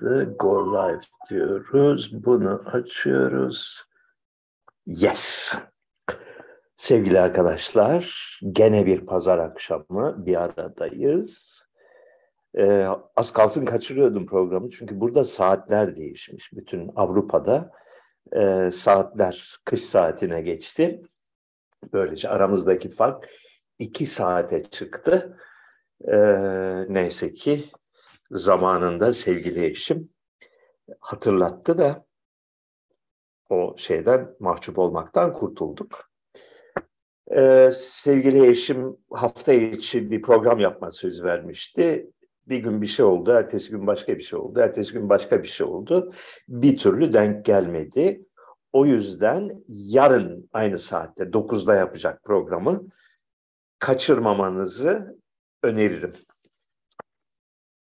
başladı. Go live diyoruz. Bunu açıyoruz. Yes. Sevgili arkadaşlar, gene bir pazar akşamı bir aradayız. Ee, az kalsın kaçırıyordum programı çünkü burada saatler değişmiş. Bütün Avrupa'da e, saatler kış saatine geçti. Böylece aramızdaki fark iki saate çıktı. Ee, neyse ki zamanında sevgili eşim hatırlattı da o şeyden mahcup olmaktan kurtulduk. Ee, sevgili eşim hafta içi bir program yapma söz vermişti. Bir gün bir şey oldu, ertesi gün başka bir şey oldu, ertesi gün başka bir şey oldu. Bir türlü denk gelmedi. O yüzden yarın aynı saatte 9'da yapacak programı kaçırmamanızı öneririm.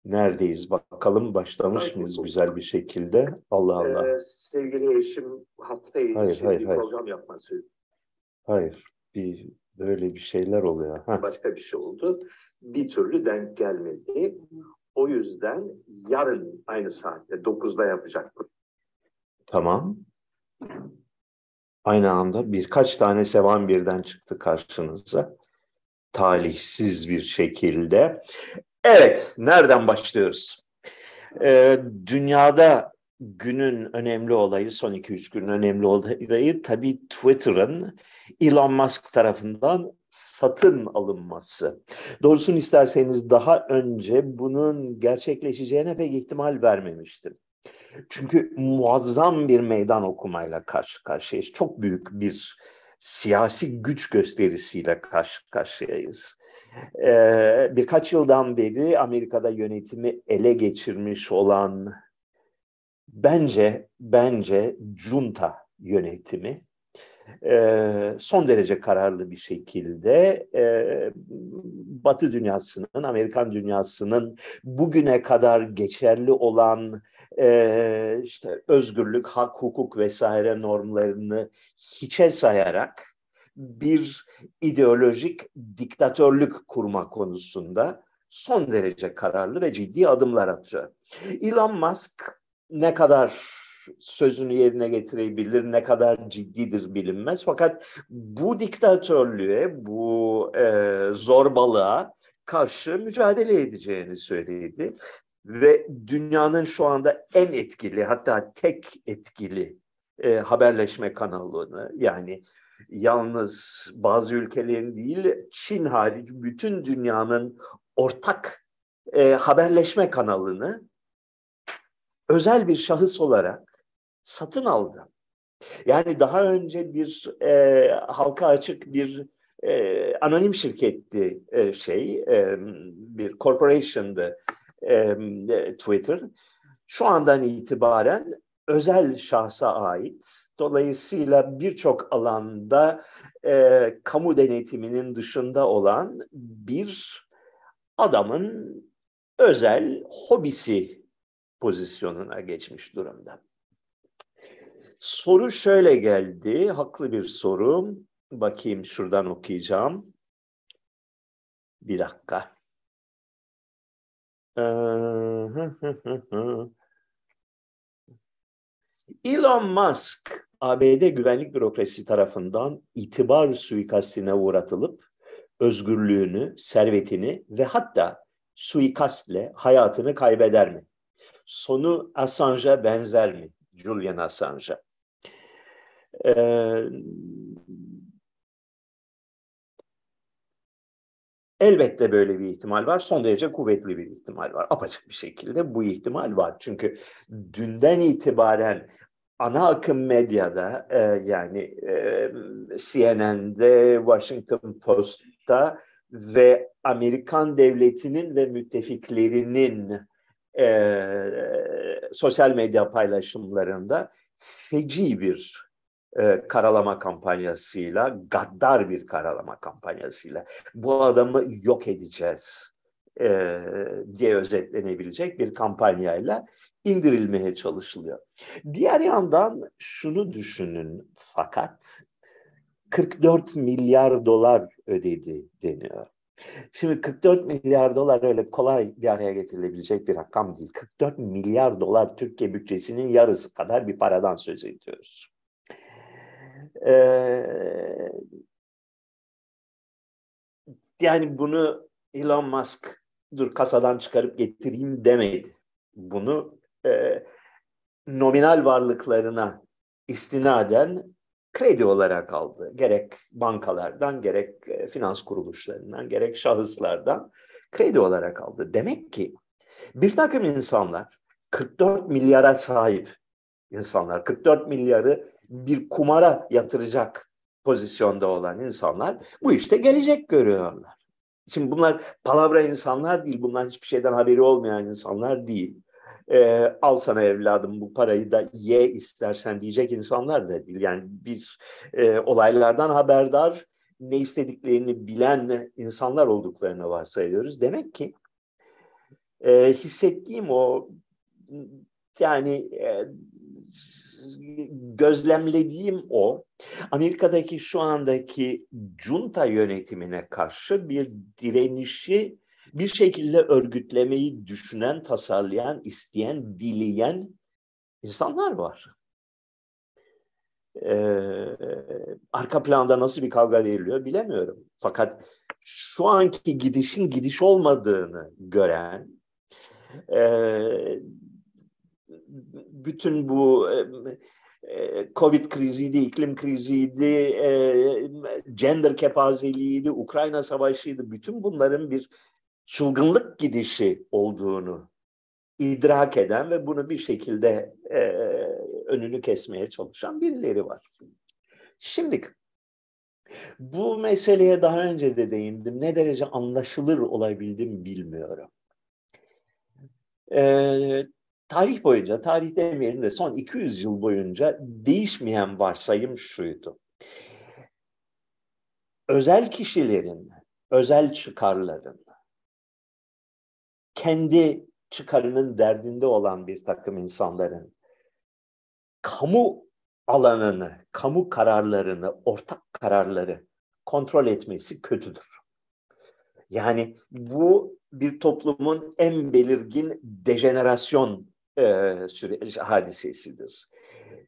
Neredeyiz bakalım başlamış hayır, mıyız güzel bir şekilde? Allah Allah. Ee, sevgili eşim hafta içi hayır, hayır, bir hayır. program yapması. Hayır, bir böyle bir şeyler oluyor. Ha. Başka bir şey oldu. Bir türlü denk gelmedi. O yüzden yarın aynı saatte 9'da yapacak. Tamam. Aynı anda birkaç tane sevan birden çıktı karşınıza. Talihsiz bir şekilde. Evet, nereden başlıyoruz? Ee, dünyada günün önemli olayı, son 2-3 günün önemli olayı tabii Twitter'ın Elon Musk tarafından satın alınması. Doğrusunu isterseniz daha önce bunun gerçekleşeceğine pek ihtimal vermemiştim. Çünkü muazzam bir meydan okumayla karşı karşıyayız. Çok büyük bir siyasi güç gösterisiyle karşı karşıyayız. Ee, birkaç yıldan beri Amerika'da yönetimi ele geçirmiş olan bence bence junta yönetimi e, son derece kararlı bir şekilde e, Batı dünyasının, Amerikan dünyasının bugüne kadar geçerli olan e, işte özgürlük, hak, hukuk vesaire normlarını hiçe sayarak bir ideolojik diktatörlük kurma konusunda son derece kararlı ve ciddi adımlar atacak. Elon Musk ne kadar sözünü yerine getirebilir, ne kadar ciddidir bilinmez. Fakat bu diktatörlüğe, bu e, zorbalığa karşı mücadele edeceğini söyledi. Ve dünyanın şu anda en etkili, hatta tek etkili e, haberleşme kanalını yani yalnız bazı ülkelerin değil, Çin hariç bütün dünyanın ortak e, haberleşme kanalını özel bir şahıs olarak satın aldı. Yani daha önce bir e, halka açık bir e, anonim şirketti e, şey, e, bir corporation'dı e, Twitter. Şu andan itibaren özel şahsa ait. Dolayısıyla birçok alanda e, kamu denetiminin dışında olan bir adamın özel hobisi pozisyonuna geçmiş durumda. Soru şöyle geldi, haklı bir soru. Bakayım şuradan okuyacağım. Bir dakika. Elon Musk, ABD güvenlik bürokrasi tarafından itibar suikastine uğratılıp özgürlüğünü, servetini ve hatta suikastle hayatını kaybeder mi? Sonu Assange'a benzer mi? Julian Assange'a. Ee, elbette böyle bir ihtimal var. Son derece kuvvetli bir ihtimal var. Apaçık bir şekilde bu ihtimal var. Çünkü dünden itibaren ana akım medyada e, yani e, CNN'de, Washington Post'ta ve Amerikan devletinin ve müttefiklerinin e, sosyal medya paylaşımlarında feci bir e, karalama kampanyasıyla, gaddar bir karalama kampanyasıyla bu adamı yok edeceğiz e, diye özetlenebilecek bir kampanyayla indirilmeye çalışılıyor. Diğer yandan şunu düşünün fakat 44 milyar dolar ödedi deniyor. Şimdi 44 milyar dolar öyle kolay bir araya getirilebilecek bir rakam değil. 44 milyar dolar Türkiye bütçesinin yarısı kadar bir paradan söz ediyoruz. Ee, yani bunu Elon Musk dur kasadan çıkarıp getireyim demedi. Bunu e, nominal varlıklarına istinaden kredi olarak aldı. Gerek bankalardan, gerek e, finans kuruluşlarından, gerek şahıslardan kredi olarak aldı. Demek ki bir takım insanlar 44 milyara sahip insanlar, 44 milyarı bir kumara yatıracak pozisyonda olan insanlar bu işte gelecek görüyorlar. Şimdi bunlar palavra insanlar değil, bunlar hiçbir şeyden haberi olmayan insanlar değil e, al sana evladım bu parayı da ye istersen diyecek insanlar da değil. Yani bir e, olaylardan haberdar, ne istediklerini bilen insanlar olduklarını varsayıyoruz. Demek ki e, hissettiğim o yani e, gözlemlediğim o Amerika'daki şu andaki junta yönetimine karşı bir direnişi bir şekilde örgütlemeyi düşünen, tasarlayan, isteyen, dileyen insanlar var. Ee, arka planda nasıl bir kavga veriliyor bilemiyorum. Fakat şu anki gidişin gidiş olmadığını gören, e, bütün bu e, e Covid kriziydi, iklim kriziydi, e, gender kepazeliğiydi, Ukrayna savaşıydı. Bütün bunların bir çılgınlık gidişi olduğunu idrak eden ve bunu bir şekilde e, önünü kesmeye çalışan birileri var. Şimdi bu meseleye daha önce de değindim. Ne derece anlaşılır olabildim bilmiyorum. Ee, tarih boyunca, tarih demeyelim de son 200 yıl boyunca değişmeyen varsayım şuydu. Özel kişilerin, özel çıkarların, kendi çıkarının derdinde olan bir takım insanların kamu alanını, kamu kararlarını, ortak kararları kontrol etmesi kötüdür. Yani bu bir toplumun en belirgin dejenerasyon e, süre, hadisesidir.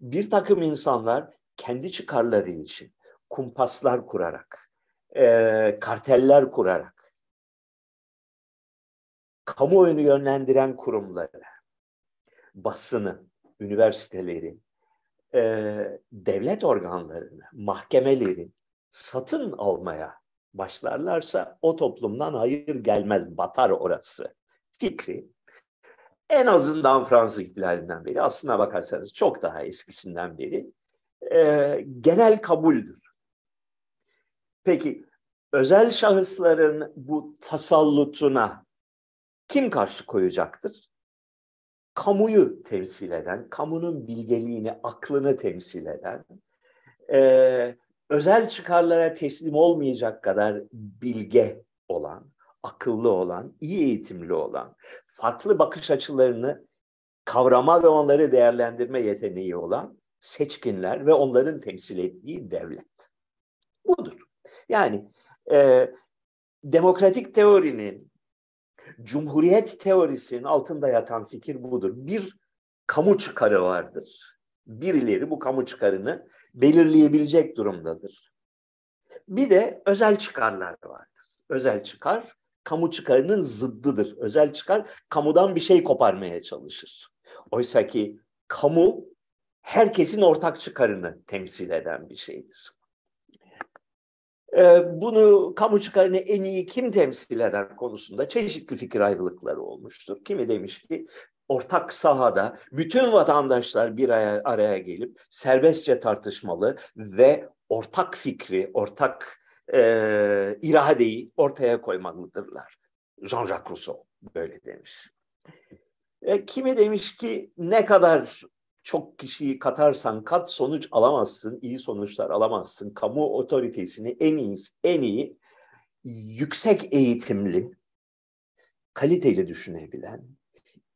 Bir takım insanlar kendi çıkarları için kumpaslar kurarak, e, karteller kurarak, kamuoyunu yönlendiren kurumları, basını, üniversiteleri, e, devlet organlarını, mahkemeleri satın almaya başlarlarsa o toplumdan hayır gelmez, batar orası fikri. En azından Fransız ihtilalinden beri, aslına bakarsanız çok daha eskisinden beri e, genel kabuldür. Peki özel şahısların bu tasallutuna kim karşı koyacaktır? Kamuyu temsil eden, kamunun bilgeliğini, aklını temsil eden, e, özel çıkarlara teslim olmayacak kadar bilge olan, akıllı olan, iyi eğitimli olan, farklı bakış açılarını kavrama ve onları değerlendirme yeteneği olan seçkinler ve onların temsil ettiği devlet. Budur. Yani e, demokratik teorinin Cumhuriyet teorisinin altında yatan fikir budur. Bir kamu çıkarı vardır. Birileri bu kamu çıkarını belirleyebilecek durumdadır. Bir de özel çıkarlar vardır. Özel çıkar kamu çıkarının zıddıdır. Özel çıkar kamudan bir şey koparmaya çalışır. Oysa ki kamu herkesin ortak çıkarını temsil eden bir şeydir. Ee, bunu kamu çıkarını en iyi kim temsil eder konusunda çeşitli fikir ayrılıkları olmuştur. Kimi demiş ki ortak sahada bütün vatandaşlar bir araya, araya gelip serbestçe tartışmalı ve ortak fikri, ortak e, iradeyi ortaya koymalıdırlar. Jean-Jacques Rousseau böyle demiş. E, kimi demiş ki ne kadar çok kişiyi katarsan kat sonuç alamazsın, iyi sonuçlar alamazsın. Kamu otoritesini en iyi, en iyi yüksek eğitimli, kaliteli düşünebilen,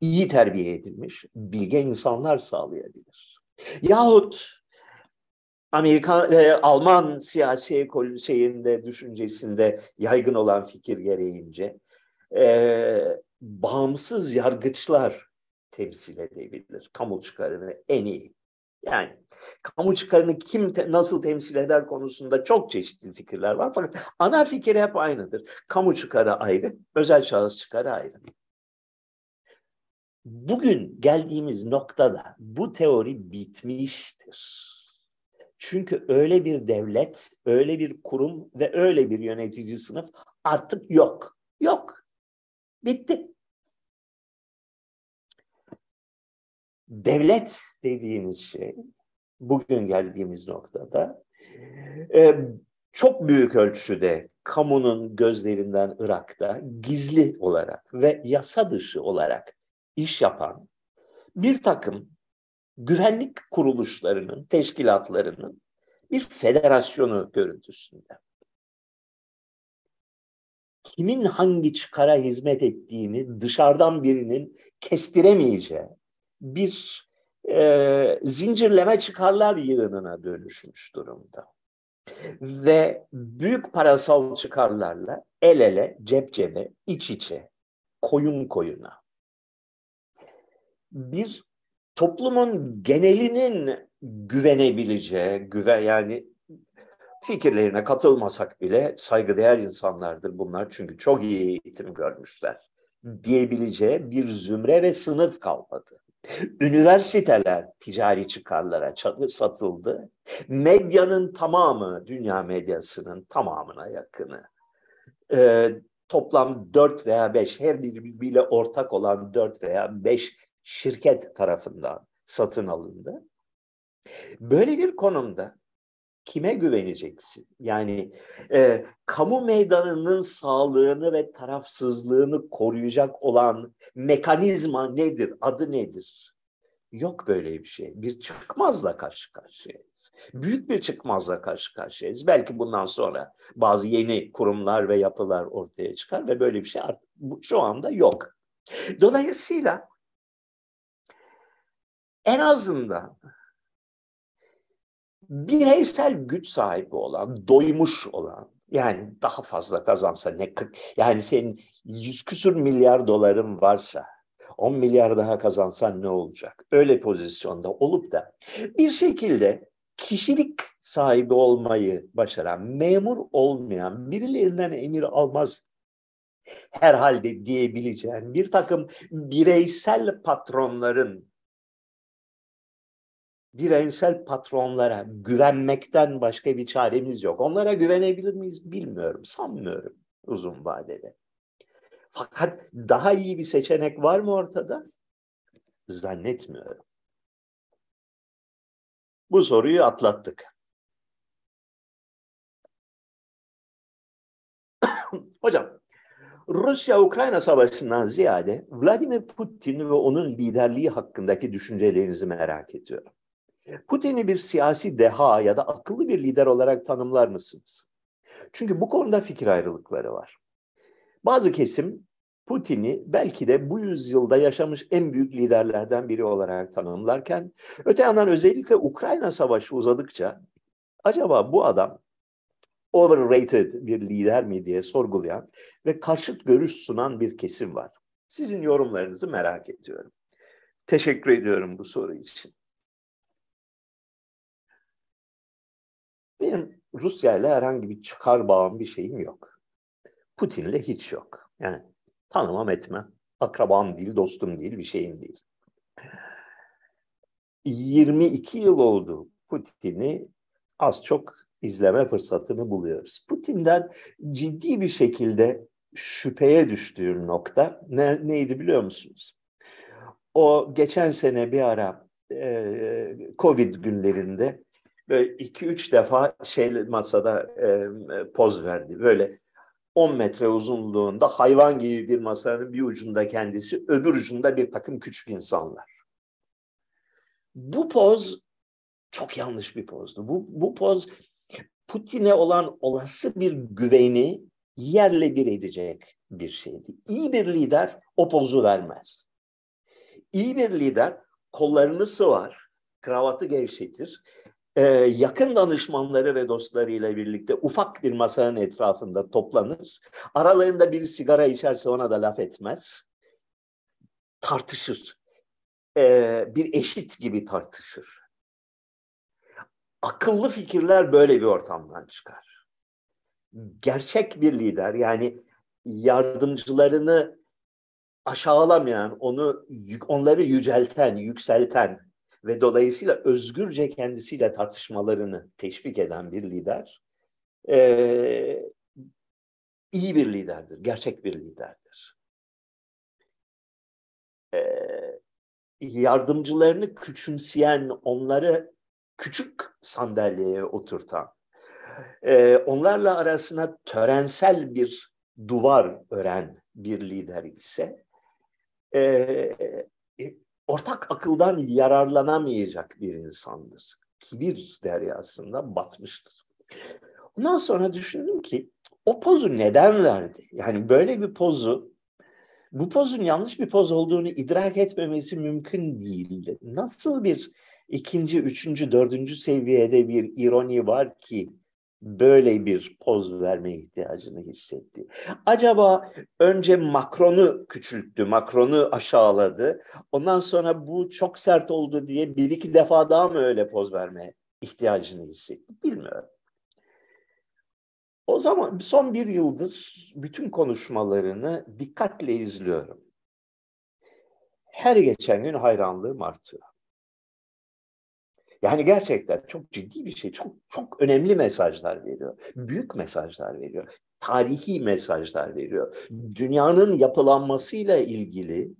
iyi terbiye edilmiş, bilge insanlar sağlayabilir. Yahut Amerikan, e, Alman siyasi ekol şeyinde, düşüncesinde yaygın olan fikir gereğince e, bağımsız yargıçlar temsil edebilir. Kamu çıkarını en iyi. Yani kamu çıkarını kim te, nasıl temsil eder konusunda çok çeşitli fikirler var. Fakat ana fikir hep aynıdır. Kamu çıkarı ayrı, özel şahıs çıkarı ayrı. Bugün geldiğimiz noktada bu teori bitmiştir. Çünkü öyle bir devlet, öyle bir kurum ve öyle bir yönetici sınıf artık yok. Yok. Bitti. Devlet dediğimiz şey bugün geldiğimiz noktada e, çok büyük ölçüde kamunun gözlerinden Irak'ta gizli olarak ve yasa dışı olarak iş yapan bir takım güvenlik kuruluşlarının, teşkilatlarının bir federasyonu görüntüsünde. Kimin hangi çıkara hizmet ettiğini dışarıdan birinin kestiremeyeceği bir e, zincirleme çıkarlar yığınına dönüşmüş durumda. Ve büyük parasal çıkarlarla el ele, cep cebe, iç içe, koyun koyuna bir toplumun genelinin güvenebileceği, güven yani fikirlerine katılmasak bile saygıdeğer insanlardır bunlar çünkü çok iyi eğitim görmüşler diyebileceği bir zümre ve sınıf kalmadı. Üniversiteler ticari çıkarlara satıldı. Medyanın tamamı, dünya medyasının tamamına yakını. Ee, toplam dört veya beş, her birbiriyle ortak olan dört veya beş şirket tarafından satın alındı. Böyle bir konumda kime güveneceksin? Yani e, kamu meydanının sağlığını ve tarafsızlığını koruyacak olan mekanizma nedir? Adı nedir? Yok böyle bir şey. Bir çıkmazla karşı karşıyayız. Büyük bir çıkmazla karşı karşıyayız. Belki bundan sonra bazı yeni kurumlar ve yapılar ortaya çıkar ve böyle bir şey artık şu anda yok. Dolayısıyla en azından bireysel güç sahibi olan, doymuş olan, yani daha fazla kazansa ne yani senin yüz küsür milyar doların varsa 10 milyar daha kazansan ne olacak? Öyle pozisyonda olup da bir şekilde kişilik sahibi olmayı başaran, memur olmayan, birilerinden emir almaz herhalde diyebileceğin bir takım bireysel patronların bireysel patronlara güvenmekten başka bir çaremiz yok. Onlara güvenebilir miyiz bilmiyorum, sanmıyorum uzun vadede. Fakat daha iyi bir seçenek var mı ortada? Zannetmiyorum. Bu soruyu atlattık. Hocam, Rusya-Ukrayna savaşından ziyade Vladimir Putin ve onun liderliği hakkındaki düşüncelerinizi merak ediyorum. Putin'i bir siyasi deha ya da akıllı bir lider olarak tanımlar mısınız? Çünkü bu konuda fikir ayrılıkları var. Bazı kesim Putin'i belki de bu yüzyılda yaşamış en büyük liderlerden biri olarak tanımlarken, öte yandan özellikle Ukrayna Savaşı uzadıkça acaba bu adam overrated bir lider mi diye sorgulayan ve karşıt görüş sunan bir kesim var. Sizin yorumlarınızı merak ediyorum. Teşekkür ediyorum bu soru için. Benim Rusya ile herhangi bir çıkar bağım bir şeyim yok. Putin'le hiç yok. Yani tanımam etmem. Akrabam değil, dostum değil, bir şeyim değil. 22 yıl oldu Putin'i az çok izleme fırsatını buluyoruz. Putin'den ciddi bir şekilde şüpheye düştüğüm nokta ne, neydi biliyor musunuz? O geçen sene bir ara e, Covid günlerinde iki üç defa şey masada e, poz verdi. Böyle 10 metre uzunluğunda hayvan gibi bir masanın bir ucunda kendisi, öbür ucunda bir takım küçük insanlar. Bu poz çok yanlış bir pozdu. Bu, bu poz Putin'e olan olası bir güveni yerle bir edecek bir şeydi. İyi bir lider o pozu vermez. İyi bir lider kollarını sıvar, kravatı gevşetir, e, yakın danışmanları ve dostlarıyla birlikte ufak bir masanın etrafında toplanır. Aralarında bir sigara içerse ona da laf etmez. Tartışır. E, bir eşit gibi tartışır. Akıllı fikirler böyle bir ortamdan çıkar. Gerçek bir lider yani yardımcılarını aşağılamayan, onu onları yücelten, yükselten ve dolayısıyla özgürce kendisiyle tartışmalarını teşvik eden bir lider e, iyi bir liderdir, gerçek bir liderdir. E, yardımcılarını küçümseyen, onları küçük sandalyeye oturtan, e, onlarla arasına törensel bir duvar ören bir lider ise e, ortak akıldan yararlanamayacak bir insandır. Kibir deryasında batmıştır. Ondan sonra düşündüm ki o pozu neden verdi? Yani böyle bir pozu bu pozun yanlış bir poz olduğunu idrak etmemesi mümkün değildi. Nasıl bir ikinci, üçüncü, dördüncü seviyede bir ironi var ki böyle bir poz verme ihtiyacını hissetti. Acaba önce Macron'u küçülttü, Macron'u aşağıladı. Ondan sonra bu çok sert oldu diye bir iki defa daha mı öyle poz verme ihtiyacını hissetti? Bilmiyorum. O zaman son bir yıldır bütün konuşmalarını dikkatle izliyorum. Her geçen gün hayranlığım artıyor. Yani gerçekten çok ciddi bir şey, çok çok önemli mesajlar veriyor. Büyük mesajlar veriyor. Tarihi mesajlar veriyor. Dünyanın yapılanmasıyla ilgili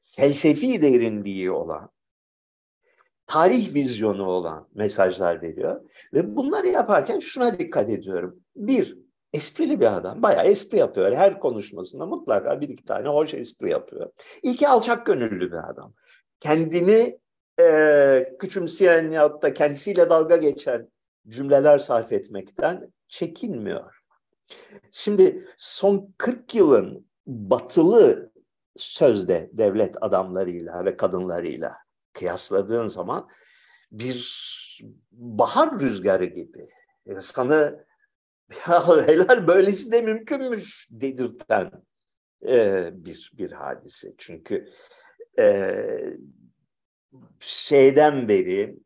felsefi derinliği olan, tarih vizyonu olan mesajlar veriyor. Ve bunları yaparken şuna dikkat ediyorum. Bir, esprili bir adam. Bayağı espri yapıyor. Her konuşmasında mutlaka bir iki tane hoş espri yapıyor. İki, alçak gönüllü bir adam. Kendini e, küçümseyen ya da kendisiyle dalga geçen cümleler sarf etmekten çekinmiyor. Şimdi son 40 yılın batılı sözde devlet adamlarıyla ve kadınlarıyla kıyasladığın zaman bir bahar rüzgarı gibi insanı ya helal böylesi de mümkünmüş dedirten e, bir bir hadise. Çünkü e, şeyden beri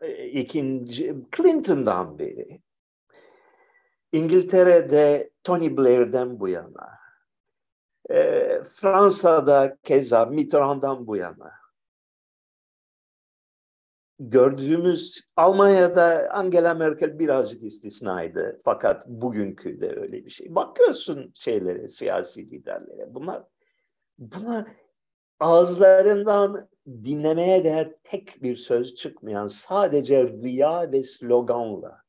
e, ikinci Clinton'dan beri İngiltere'de Tony Blair'den bu yana e, Fransa'da keza Mitterrand'dan bu yana gördüğümüz Almanya'da Angela Merkel birazcık istisnaydı. Fakat bugünkü de öyle bir şey. Bakıyorsun şeylere, siyasi liderlere. Bunlar bunlar ağızlarından dinlemeye değer tek bir söz çıkmayan sadece riya ve sloganla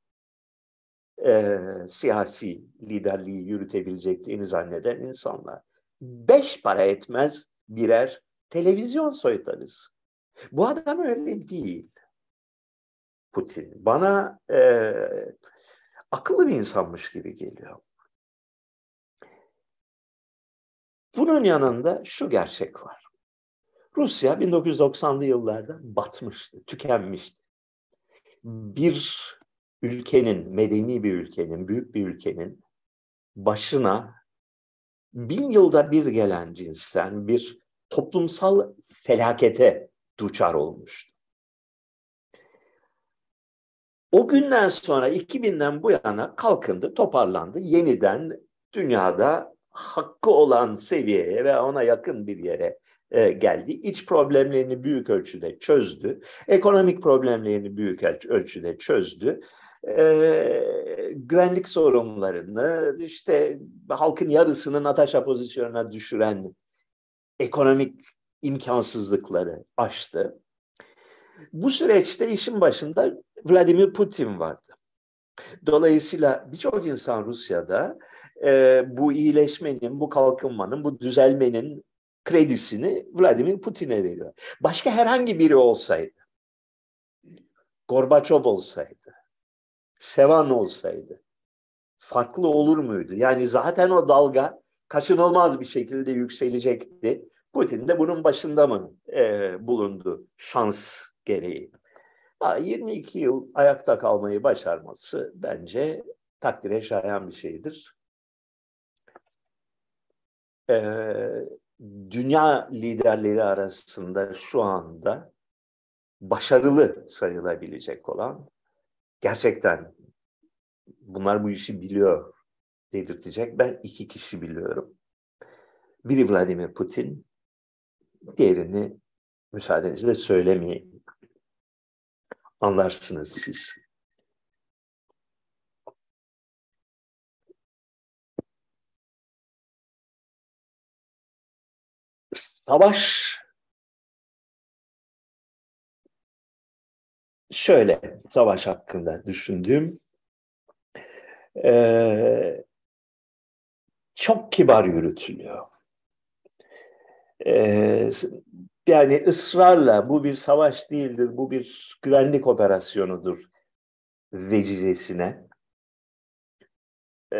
e, siyasi liderliği yürütebileceklerini zanneden insanlar. Beş para etmez birer televizyon soytarız. Bu adam öyle değil. Putin. Bana e, akıllı bir insanmış gibi geliyor. Bunun yanında şu gerçek var. Rusya 1990'lı yıllarda batmıştı, tükenmişti. Bir ülkenin, medeni bir ülkenin, büyük bir ülkenin başına bin yılda bir gelen cinsten bir toplumsal felakete duçar olmuştu. O günden sonra 2000'den bu yana kalkındı, toparlandı. Yeniden dünyada hakkı olan seviyeye ve ona yakın bir yere e, geldi. İç problemlerini büyük ölçüde çözdü. Ekonomik problemlerini büyük ölçüde çözdü. E, güvenlik sorunlarını işte halkın yarısının Natasha pozisyonuna düşüren ekonomik imkansızlıkları aştı. Bu süreçte işin başında Vladimir Putin vardı. Dolayısıyla birçok insan Rusya'da e, bu iyileşmenin, bu kalkınmanın, bu düzelmenin kredisini Vladimir Putin'e veriyor. Başka herhangi biri olsaydı, Gorbaçov olsaydı, Sevan olsaydı farklı olur muydu? Yani zaten o dalga kaçınılmaz bir şekilde yükselecekti. Putin de bunun başında mı e, bulundu şans gereği? Ha, 22 yıl ayakta kalmayı başarması bence takdire şayan bir şeydir. Ee, dünya liderleri arasında şu anda başarılı sayılabilecek olan gerçekten bunlar bu işi biliyor dedirtecek. Ben iki kişi biliyorum. Biri Vladimir Putin, diğerini müsaadenizle söylemeyeyim. Anlarsınız siz. Savaş. Şöyle savaş hakkında düşündüğüm e, çok kibar yürütülüyor. E, yani ısrarla bu bir savaş değildir, bu bir güvenlik operasyonudur vecizesine. E,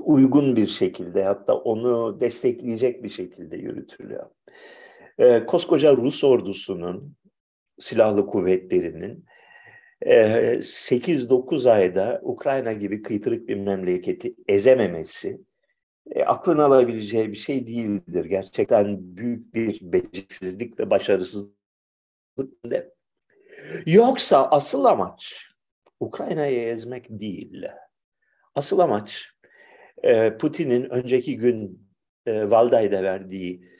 uygun bir şekilde hatta onu destekleyecek bir şekilde yürütülüyor. E, koskoca Rus ordusunun, silahlı kuvvetlerinin 8-9 ayda Ukrayna gibi kıytırık bir memleketi ezememesi e, aklın alabileceği bir şey değildir. Gerçekten büyük bir beceriksizlik ve başarısızlık. De. Yoksa asıl amaç Ukrayna'yı ezmek değil. Asıl amaç e, Putin'in önceki gün e, Valday'da verdiği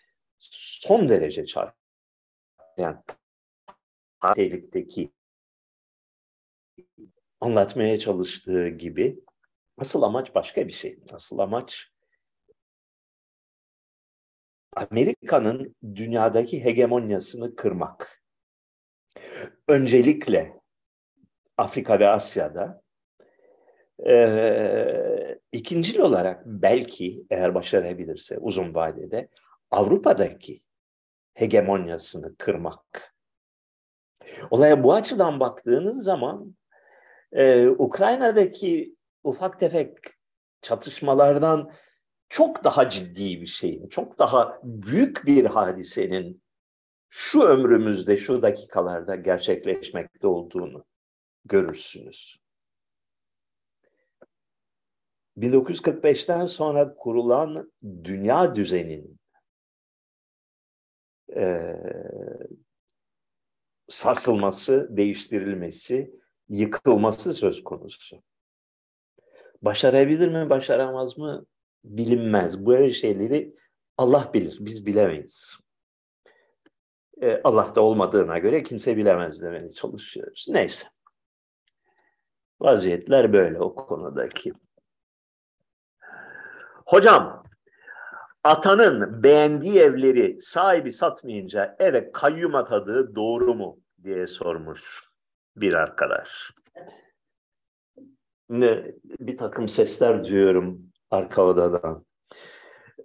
son derece çarpıcı yani tehlikteki anlatmaya çalıştığı gibi asıl amaç başka bir şey. Asıl amaç Amerika'nın dünyadaki hegemonyasını kırmak. Öncelikle Afrika ve Asya'da ee, ikincil olarak belki eğer başarabilirse uzun vadede Avrupa'daki hegemonyasını kırmak. Olaya bu açıdan baktığınız zaman e, Ukrayna'daki ufak tefek çatışmalardan çok daha ciddi bir şeyin, çok daha büyük bir hadisenin şu ömrümüzde, şu dakikalarda gerçekleşmekte olduğunu görürsünüz. 1945'ten sonra kurulan dünya düzeninin e, sarsılması, değiştirilmesi, yıkılması söz konusu. Başarabilir mi, başaramaz mı bilinmez. Her şeyleri Allah bilir, biz bilemeyiz. Ee, Allah'ta olmadığına göre kimse bilemez demeye çalışıyoruz. Neyse. Vaziyetler böyle o konudaki. Hocam, atanın beğendiği evleri sahibi satmayınca eve kayyum atadığı doğru mu diye sormuş bir arkadaş. Ne, bir takım sesler duyuyorum arka odadan.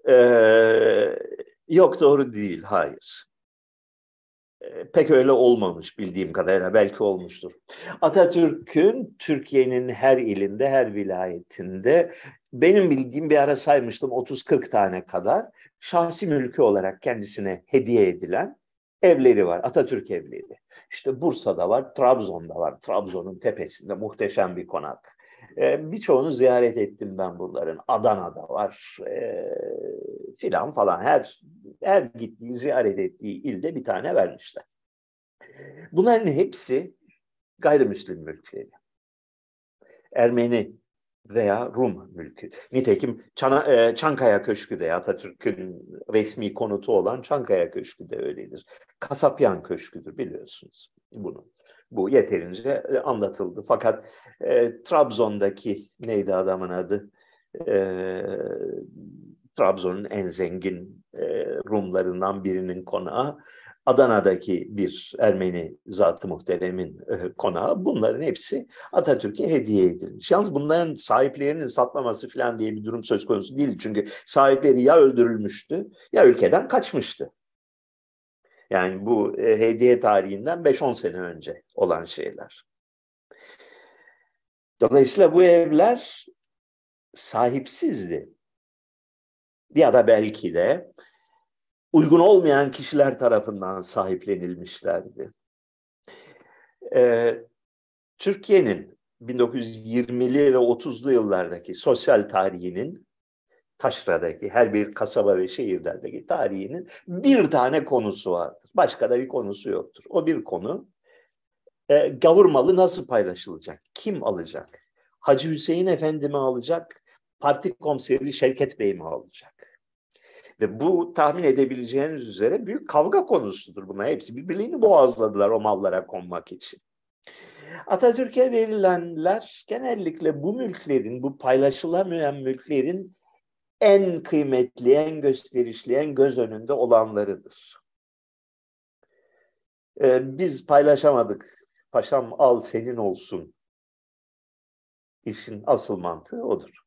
Ee, yok doğru değil, hayır. Ee, pek öyle olmamış bildiğim kadarıyla, belki olmuştur. Atatürk'ün Türkiye'nin her ilinde, her vilayetinde benim bildiğim bir ara saymıştım 30-40 tane kadar şahsi mülkü olarak kendisine hediye edilen evleri var. Atatürk evleri. İşte Bursa'da var, Trabzon'da var. Trabzon'un tepesinde muhteşem bir konak. E, birçoğunu ziyaret ettim ben bunların. Adana'da var e, filan falan. Her her gittiği, ziyaret ettiği ilde bir tane vermişler. Bunların hepsi gayrimüslim mülkleri. Ermeni veya Rum mülkü. Nitekim Çana, e, Çankaya Köşkü de Atatürk'ün resmi konutu olan Çankaya Köşkü de öyledir. Kasapyan Köşkü'dür biliyorsunuz bunu. Bu yeterince e, anlatıldı. Fakat e, Trabzon'daki neydi adamın adı? E, Trabzon'un en zengin e, Rumlarından birinin konağı. Adana'daki bir Ermeni zatı muhteremin e, konağı bunların hepsi Atatürk'e hediye edilmiş. Yalnız bunların sahiplerinin satmaması falan diye bir durum söz konusu değil. Çünkü sahipleri ya öldürülmüştü ya ülkeden kaçmıştı. Yani bu e, hediye tarihinden 5-10 sene önce olan şeyler. Dolayısıyla bu evler sahipsizdi. Ya da belki de uygun olmayan kişiler tarafından sahiplenilmişlerdi. e, Türkiye'nin 1920'li ve 30'lu yıllardaki sosyal tarihinin taşradaki her bir kasaba ve şehirlerdeki tarihinin bir tane konusu vardır. Başka da bir konusu yoktur. O bir konu e, gavur malı nasıl paylaşılacak? Kim alacak? Hacı Hüseyin Efendi mi alacak? Parti komiseri Şevket Bey mi alacak? Ve bu tahmin edebileceğiniz üzere büyük kavga konusudur buna. Hepsi birbirlerini boğazladılar o mallara konmak için. Atatürk'e verilenler genellikle bu mülklerin, bu paylaşılamayan mülklerin en kıymetli, en gösterişli, en göz önünde olanlarıdır. Ee, biz paylaşamadık, paşam al senin olsun. İşin asıl mantığı odur.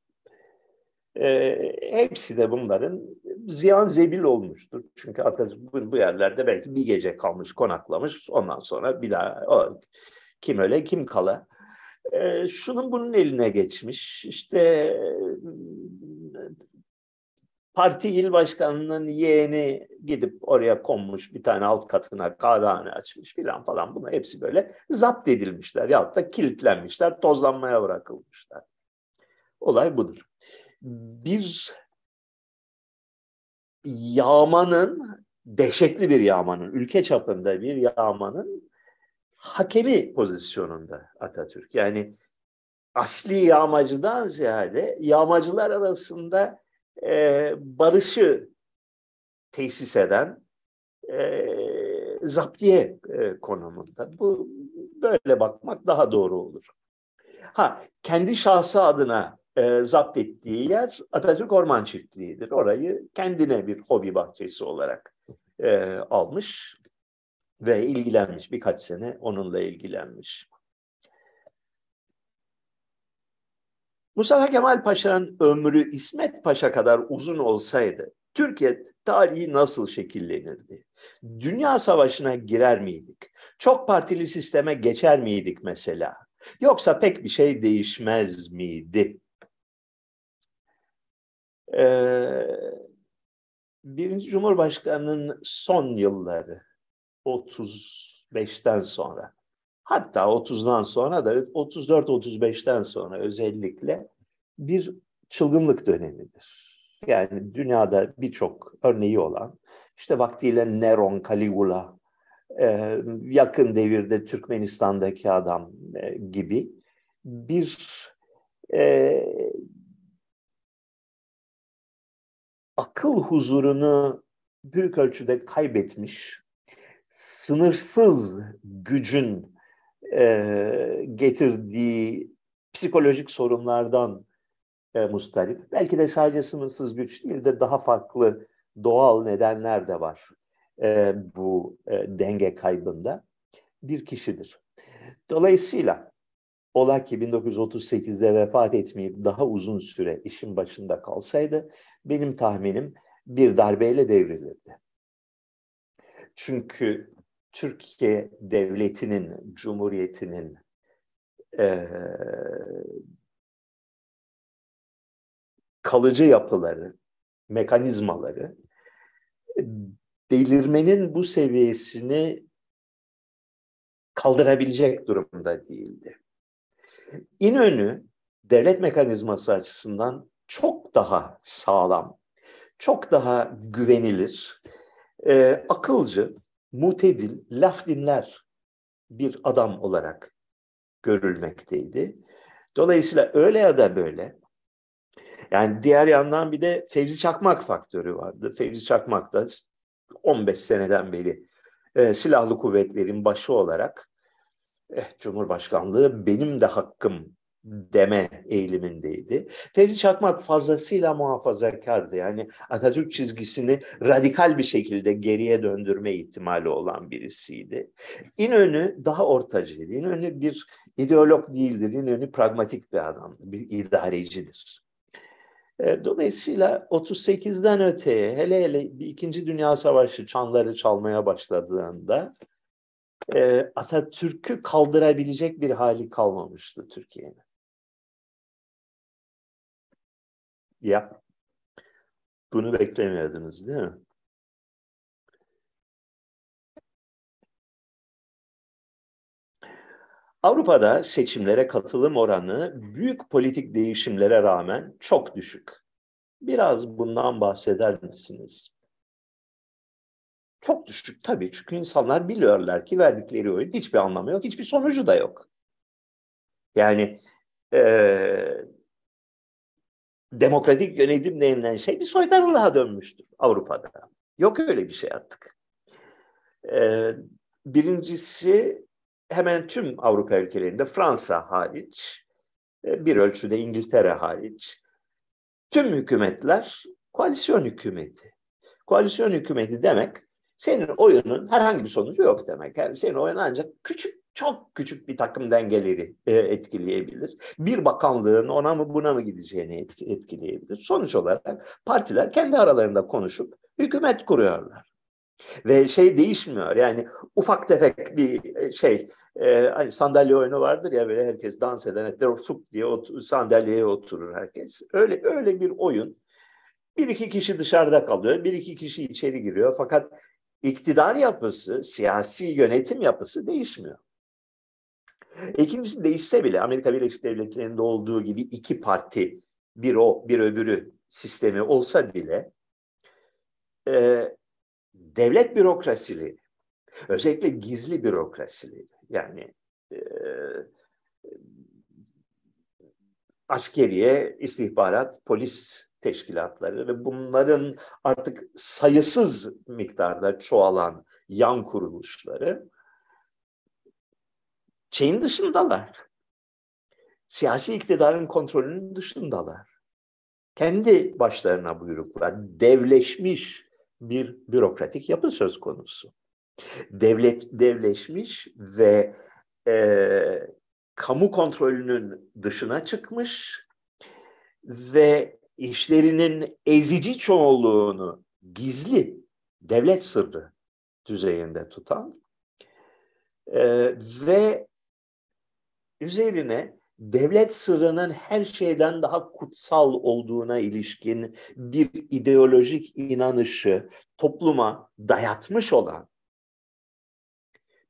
Ee, hepsi de bunların ziyan zebil olmuştur. Çünkü Atatürk bu yerlerde belki bir gece kalmış, konaklamış. Ondan sonra bir daha o, kim öyle kim kala. Ee, şunun bunun eline geçmiş. İşte parti il başkanının yeğeni gidip oraya konmuş bir tane alt katına kahvehane açmış filan falan buna hepsi böyle zapt edilmişler ya da kilitlenmişler tozlanmaya bırakılmışlar. Olay budur. Bir yağmanın dehşetli bir yağmanın ülke çapında bir yağmanın hakemi pozisyonunda Atatürk. Yani asli yağmacıdan ziyade yağmacılar arasında e, barışı tesis eden e, zaptiye e, konumunda. Bu böyle bakmak daha doğru olur. Ha kendi şahsı adına e, zapt ettiği yer Atatürk Orman Çiftliği'dir. Orayı kendine bir hobi bahçesi olarak e, almış ve ilgilenmiş. Birkaç sene onunla ilgilenmiş. Mustafa Kemal Paşa'nın ömrü İsmet Paşa kadar uzun olsaydı Türkiye tarihi nasıl şekillenirdi? Dünya Savaşı'na girer miydik? Çok partili sisteme geçer miydik mesela? Yoksa pek bir şey değişmez miydi? Ee, birinci Cumhurbaşkanı'nın son yılları 35'ten sonra Hatta 30'dan sonra da 34-35'ten sonra özellikle bir çılgınlık dönemidir. Yani dünyada birçok örneği olan işte vaktiyle Neron, Caligula, e, yakın devirde Türkmenistan'daki adam e, gibi bir e, akıl huzurunu büyük ölçüde kaybetmiş, sınırsız gücün e, getirdiği psikolojik sorunlardan e, mustarip. Belki de sadece sınırsız güç değil de daha farklı doğal nedenler de var e, bu e, denge kaybında. Bir kişidir. Dolayısıyla ola ki 1938'de vefat etmeyip daha uzun süre işin başında kalsaydı benim tahminim bir darbeyle devrilirdi. Çünkü Türkiye devletinin, cumhuriyetinin e, kalıcı yapıları, mekanizmaları delirmenin bu seviyesini kaldırabilecek durumda değildi. İnönü devlet mekanizması açısından çok daha sağlam, çok daha güvenilir, e, akılcı, mutedil, laf dinler bir adam olarak görülmekteydi. Dolayısıyla öyle ya da böyle yani diğer yandan bir de Fevzi Çakmak faktörü vardı. Fevzi Çakmak da 15 seneden beri e, silahlı kuvvetlerin başı olarak eh, Cumhurbaşkanlığı benim de hakkım deme eğilimindeydi. Fevzi Çakmak fazlasıyla muhafazakardı. Yani Atatürk çizgisini radikal bir şekilde geriye döndürme ihtimali olan birisiydi. İnönü daha ortacıydı. İnönü bir ideolog değildir. İnönü pragmatik bir adamdı, bir idarecidir. E, dolayısıyla 38'den öteye hele hele bir İkinci Dünya Savaşı çanları çalmaya başladığında e, Atatürk'ü kaldırabilecek bir hali kalmamıştı Türkiye'nin. Ya. Bunu beklemiyordunuz değil mi? Avrupa'da seçimlere katılım oranı büyük politik değişimlere rağmen çok düşük. Biraz bundan bahseder misiniz? Çok düşük tabii çünkü insanlar biliyorlar ki verdikleri oyun hiçbir anlamı yok, hiçbir sonucu da yok. Yani e, demokratik yönetim denilen şey bir soytarılığa dönmüştür Avrupa'da. Yok öyle bir şey artık. E, birincisi hemen tüm Avrupa ülkelerinde Fransa hariç, e, bir ölçüde İngiltere hariç, tüm hükümetler koalisyon hükümeti. Koalisyon hükümeti demek senin oyunun herhangi bir sonucu yok demek. Yani senin oyun ancak küçük çok küçük bir takım dengeleri e, etkileyebilir. Bir bakanlığın ona mı buna mı gideceğini etkileyebilir. Sonuç olarak partiler kendi aralarında konuşup hükümet kuruyorlar. Ve şey değişmiyor yani ufak tefek bir e, şey e, hani sandalye oyunu vardır ya böyle herkes dans eden etler sup diye otur, sandalyeye oturur herkes. Öyle öyle bir oyun. Bir iki kişi dışarıda kalıyor, bir iki kişi içeri giriyor fakat iktidar yapısı, siyasi yönetim yapısı değişmiyor. İkincisi değişse bile Amerika Birleşik Devletleri'nde olduğu gibi iki parti, bir o bir öbürü sistemi olsa bile e, devlet bürokrasileri, özellikle gizli bürokrasileri yani e, askeriye, istihbarat, polis teşkilatları ve bunların artık sayısız miktarda çoğalan yan kuruluşları şeyin dışındalar. Siyasi iktidarın kontrolünün dışındalar. Kendi başlarına buyruklar, devleşmiş bir bürokratik yapı söz konusu. Devlet devleşmiş ve e, kamu kontrolünün dışına çıkmış ve işlerinin ezici çoğunluğunu gizli devlet sırrı düzeyinde tutan e, ve üzerine devlet sırrının her şeyden daha kutsal olduğuna ilişkin bir ideolojik inanışı topluma dayatmış olan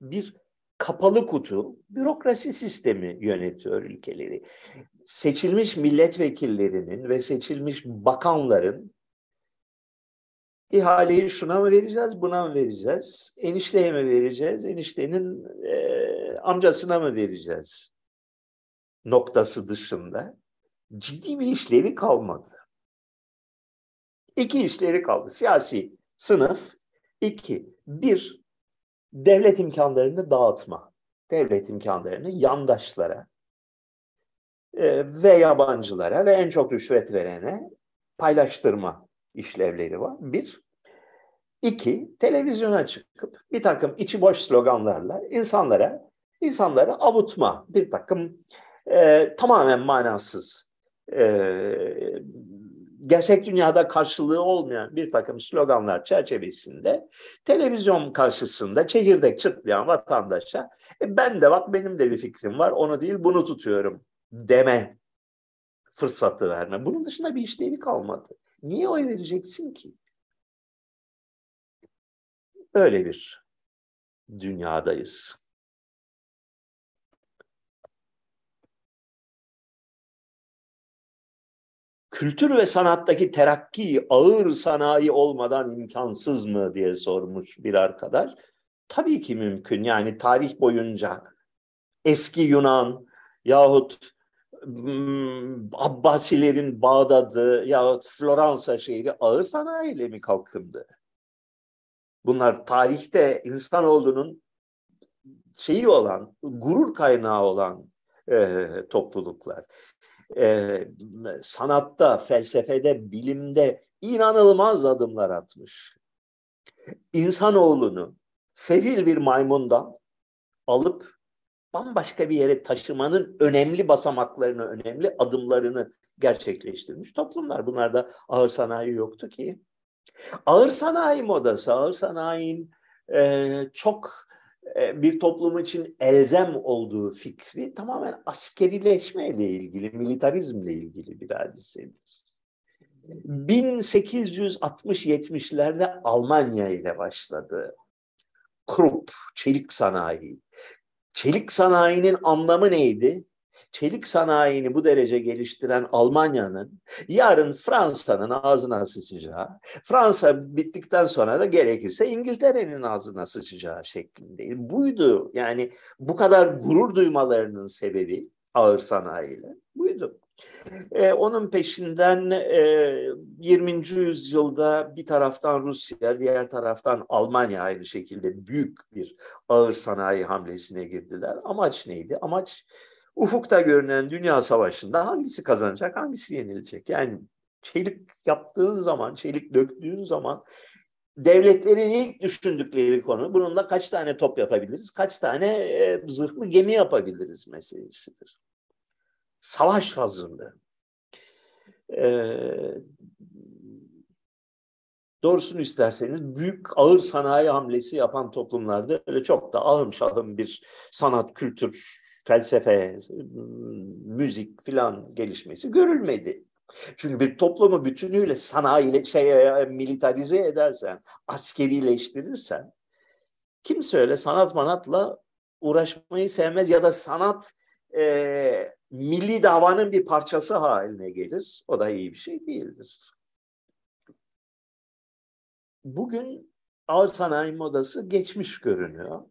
bir kapalı kutu bürokrasi sistemi yönetiyor ülkeleri. Seçilmiş milletvekillerinin ve seçilmiş bakanların ihaleyi şuna mı vereceğiz, buna mı vereceğiz, enişteye mi vereceğiz, eniştenin e, amcasına mı vereceğiz noktası dışında ciddi bir işlevi kalmadı. İki işleri kaldı. Siyasi sınıf, iki, bir, devlet imkanlarını dağıtma. Devlet imkanlarını yandaşlara e, ve yabancılara ve en çok rüşvet verene paylaştırma işlevleri var. Bir. iki televizyona çıkıp bir takım içi boş sloganlarla insanlara insanları avutma, bir takım e, tamamen manasız, e, gerçek dünyada karşılığı olmayan bir takım sloganlar çerçevesinde televizyon karşısında çekirdek çırtlayan vatandaşa e, ben de bak benim de bir fikrim var onu değil bunu tutuyorum deme fırsatı verme. Bunun dışında bir işlevi kalmadı. Niye oy vereceksin ki? Öyle bir dünyadayız. kültür ve sanattaki terakki ağır sanayi olmadan imkansız mı diye sormuş bir arkadaş. Tabii ki mümkün. Yani tarih boyunca eski Yunan yahut Abbasilerin Bağdat'ı yahut Floransa şehri ağır sanayiyle mi kalkındı? Bunlar tarihte insanoğlunun şeyi olan, gurur kaynağı olan e, topluluklar e, sanatta, felsefede, bilimde inanılmaz adımlar atmış. İnsanoğlunu sevil bir maymundan alıp bambaşka bir yere taşımanın önemli basamaklarını, önemli adımlarını gerçekleştirmiş toplumlar. Bunlarda ağır sanayi yoktu ki. Ağır sanayi modası, ağır sanayinin e, çok e, bir toplum için elzem olduğu fikri tamamen askerileşmeyle ilgili, militarizmle ilgili bir hadisedir. 1860-70'lerde Almanya ile başladı. Krupp, çelik sanayi. Çelik sanayinin anlamı neydi? Çelik sanayini bu derece geliştiren Almanya'nın yarın Fransa'nın ağzına sıçacağı, Fransa bittikten sonra da gerekirse İngiltere'nin ağzına sıçacağı şeklindeydi. Buydu yani bu kadar gurur duymalarının sebebi ağır sanayiyle buydu. Ee, onun peşinden e, 20. yüzyılda bir taraftan Rusya, diğer taraftan Almanya aynı şekilde büyük bir ağır sanayi hamlesine girdiler. Amaç neydi? Amaç ufukta görünen dünya savaşında hangisi kazanacak, hangisi yenilecek? Yani çelik yaptığın zaman, çelik döktüğün zaman devletlerin ilk düşündükleri konu bununla kaç tane top yapabiliriz, kaç tane e, zırhlı gemi yapabiliriz meselesidir. Savaş hazırlığı. Ee, doğrusunu isterseniz büyük ağır sanayi hamlesi yapan toplumlarda öyle çok da ahım şahım bir sanat, kültür, felsefe, müzik filan gelişmesi görülmedi. Çünkü bir toplumu bütünüyle sanayi şey e, militarize edersen, askerileştirirsen kimse öyle sanat manatla uğraşmayı sevmez ya da sanat e, milli davanın bir parçası haline gelir. O da iyi bir şey değildir. Bugün ağır sanayi modası geçmiş görünüyor.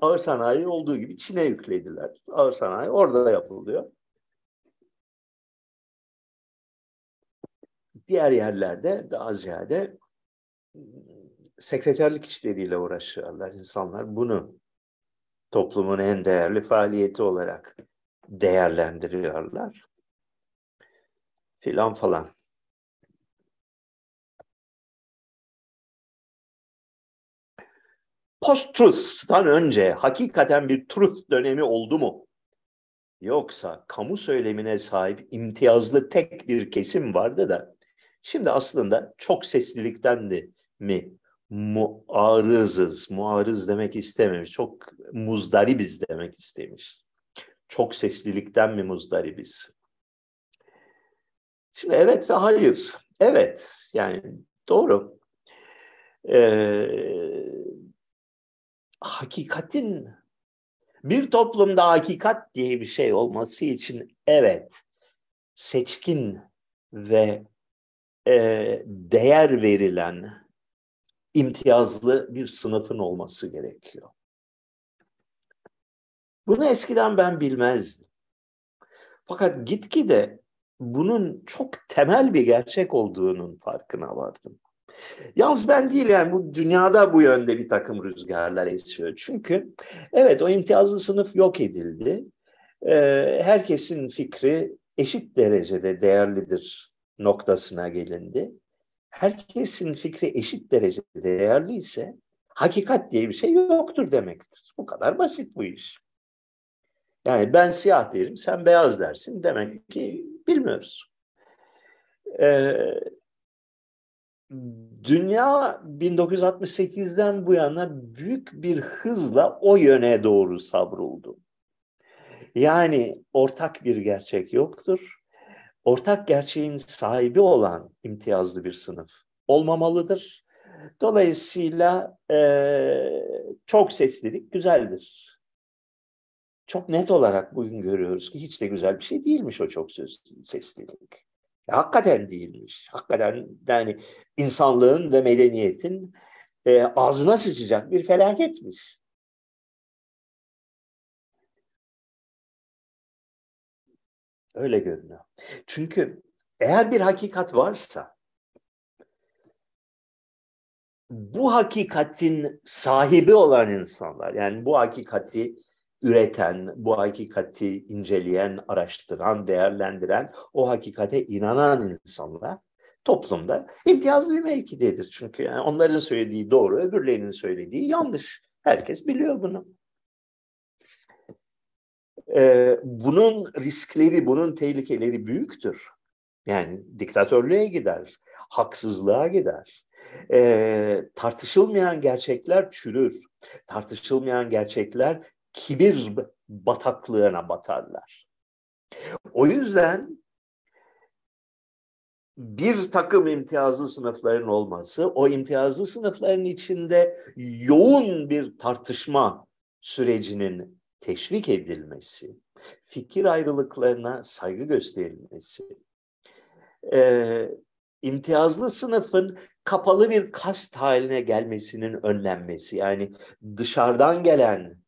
Ağır sanayi olduğu gibi Çin'e yüklediler. Ağır sanayi orada da yapılıyor. Diğer yerlerde daha ziyade ıı, sekreterlik işleriyle uğraşıyorlar insanlar. Bunu toplumun en değerli faaliyeti olarak değerlendiriyorlar. Filan falan. Post-truth'tan önce hakikaten bir truth dönemi oldu mu? Yoksa kamu söylemine sahip imtiyazlı tek bir kesim vardı da şimdi aslında çok seslilikten de mi muarızız, muarız demek istememiş, çok muzdaribiz demek istemiş. Çok seslilikten mi muzdaribiz? Şimdi evet ve hayır. Evet, yani doğru. Ee, hakikatin bir toplumda hakikat diye bir şey olması için evet seçkin ve e, değer verilen imtiyazlı bir sınıfın olması gerekiyor. Bunu eskiden ben bilmezdim. Fakat gitgide bunun çok temel bir gerçek olduğunun farkına vardım. Yalnız ben değil yani bu dünyada bu yönde bir takım rüzgarlar esiyor. Çünkü evet o imtiyazlı sınıf yok edildi. Ee, herkesin fikri eşit derecede değerlidir noktasına gelindi. Herkesin fikri eşit derecede değerliyse hakikat diye bir şey yoktur demektir. Bu kadar basit bu iş. Yani ben siyah derim, sen beyaz dersin. Demek ki bilmiyoruz. Ee, dünya 1968'den bu yana büyük bir hızla o yöne doğru savruldu. Yani ortak bir gerçek yoktur. Ortak gerçeğin sahibi olan imtiyazlı bir sınıf olmamalıdır. Dolayısıyla e, çok seslilik güzeldir çok net olarak bugün görüyoruz ki hiç de güzel bir şey değilmiş o çok söz seslilik. Ya, hakikaten değilmiş. Hakikaten yani insanlığın ve medeniyetin e, ağzına sıçacak bir felaketmiş. Öyle görünüyor. Çünkü eğer bir hakikat varsa bu hakikatin sahibi olan insanlar yani bu hakikati üreten, bu hakikati inceleyen, araştıran, değerlendiren, o hakikate inanan insanlar toplumda imtiyazlı bir mevkidedir. Çünkü yani onların söylediği doğru, öbürlerinin söylediği yanlış. Herkes biliyor bunu. Ee, bunun riskleri, bunun tehlikeleri büyüktür. Yani diktatörlüğe gider, haksızlığa gider. Ee, tartışılmayan gerçekler çürür. Tartışılmayan gerçekler kibir bataklığına batarlar. O yüzden bir takım imtiyazlı sınıfların olması, o imtiyazlı sınıfların içinde yoğun bir tartışma sürecinin teşvik edilmesi, fikir ayrılıklarına saygı gösterilmesi, e, imtiyazlı sınıfın kapalı bir kast haline gelmesinin önlenmesi, yani dışarıdan gelen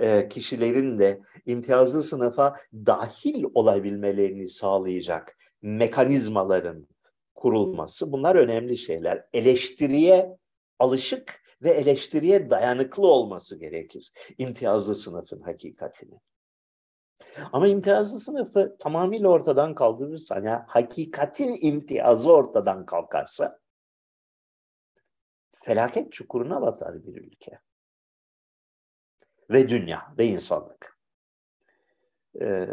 e, kişilerin de imtiyazlı sınıfa dahil olabilmelerini sağlayacak mekanizmaların kurulması bunlar önemli şeyler. Eleştiriye alışık ve eleştiriye dayanıklı olması gerekir imtiyazlı sınıfın hakikatini. Ama imtiyazlı sınıfı tamamıyla ortadan kaldırırsan, yani hakikatin imtiyazı ortadan kalkarsa felaket çukuruna batar bir ülke. Ve dünya ve insanlık. Ee,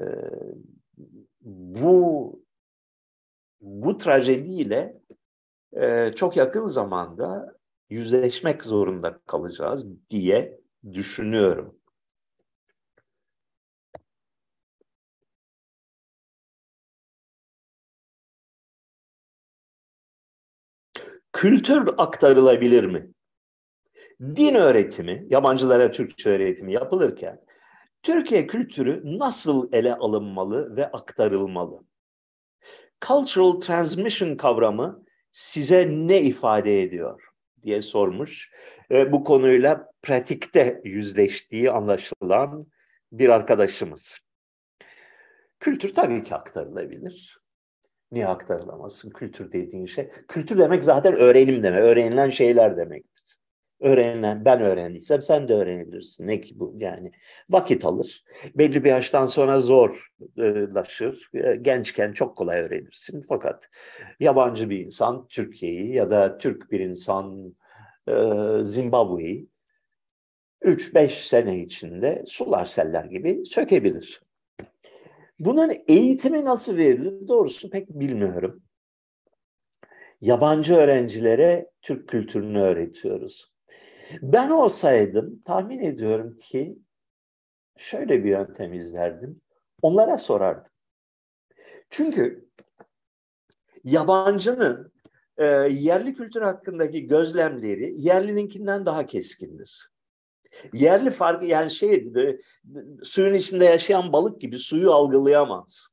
bu bu trajediyle e, çok yakın zamanda yüzleşmek zorunda kalacağız diye düşünüyorum. Kültür aktarılabilir mi? Din öğretimi, yabancılara Türkçe öğretimi yapılırken Türkiye kültürü nasıl ele alınmalı ve aktarılmalı? Cultural transmission kavramı size ne ifade ediyor diye sormuş. E, bu konuyla pratikte yüzleştiği anlaşılan bir arkadaşımız. Kültür tabii ki aktarılabilir. Niye aktarılamasın? Kültür dediğin şey. Kültür demek zaten öğrenim demek. Öğrenilen şeyler demektir. Öğrenilen, ben öğrendiysem sen de öğrenebilirsin. Ne ki bu yani? Vakit alır. Belli bir yaştan sonra zorlaşır. E, gençken çok kolay öğrenirsin. Fakat yabancı bir insan Türkiye'yi ya da Türk bir insan e, Zimbabwe'yi 3-5 sene içinde sular seller gibi sökebilir. Bunun eğitimi nasıl verilir doğrusu pek bilmiyorum. Yabancı öğrencilere Türk kültürünü öğretiyoruz. Ben olsaydım tahmin ediyorum ki şöyle bir yöntem izlerdim. Onlara sorardım. Çünkü yabancının e, yerli kültür hakkındaki gözlemleri yerlininkinden daha keskindir. Yerli farkı yani şey böyle, suyun içinde yaşayan balık gibi suyu algılayamaz.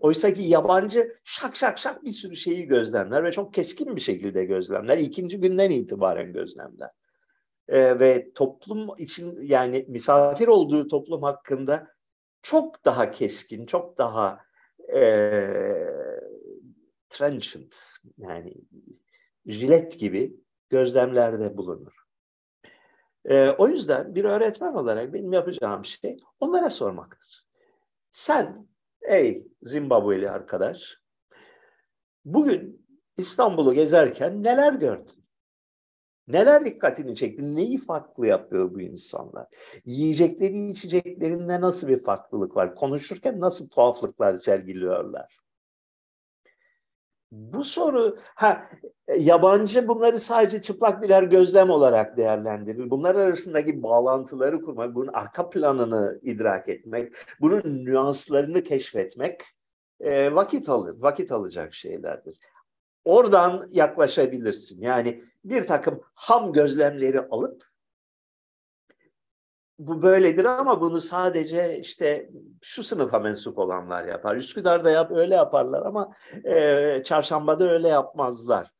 Oysa ki yabancı şak şak şak bir sürü şeyi gözlemler ve çok keskin bir şekilde gözlemler. İkinci günden itibaren gözlemler. Ee, ve toplum için yani misafir olduğu toplum hakkında çok daha keskin, çok daha e, trenchant yani jilet gibi gözlemlerde bulunur. E, o yüzden bir öğretmen olarak benim yapacağım şey onlara sormaktır. Sen ey Zimbabwe'li arkadaş bugün İstanbul'u gezerken neler gördün? Neler dikkatini çekti? Neyi farklı yapıyor bu insanlar? Yiyecekleri, içeceklerinde nasıl bir farklılık var? Konuşurken nasıl tuhaflıklar sergiliyorlar? Bu soru ha yabancı bunları sadece çıplak birer gözlem olarak değerlendirir. Bunlar arasındaki bağlantıları kurmak, bunun arka planını idrak etmek, bunun nüanslarını keşfetmek e, vakit alır, vakit alacak şeylerdir. Oradan yaklaşabilirsin. Yani bir takım ham gözlemleri alıp bu böyledir ama bunu sadece işte şu sınıfa mensup olanlar yapar. Üsküdar'da yap öyle yaparlar ama e, çarşambada öyle yapmazlar.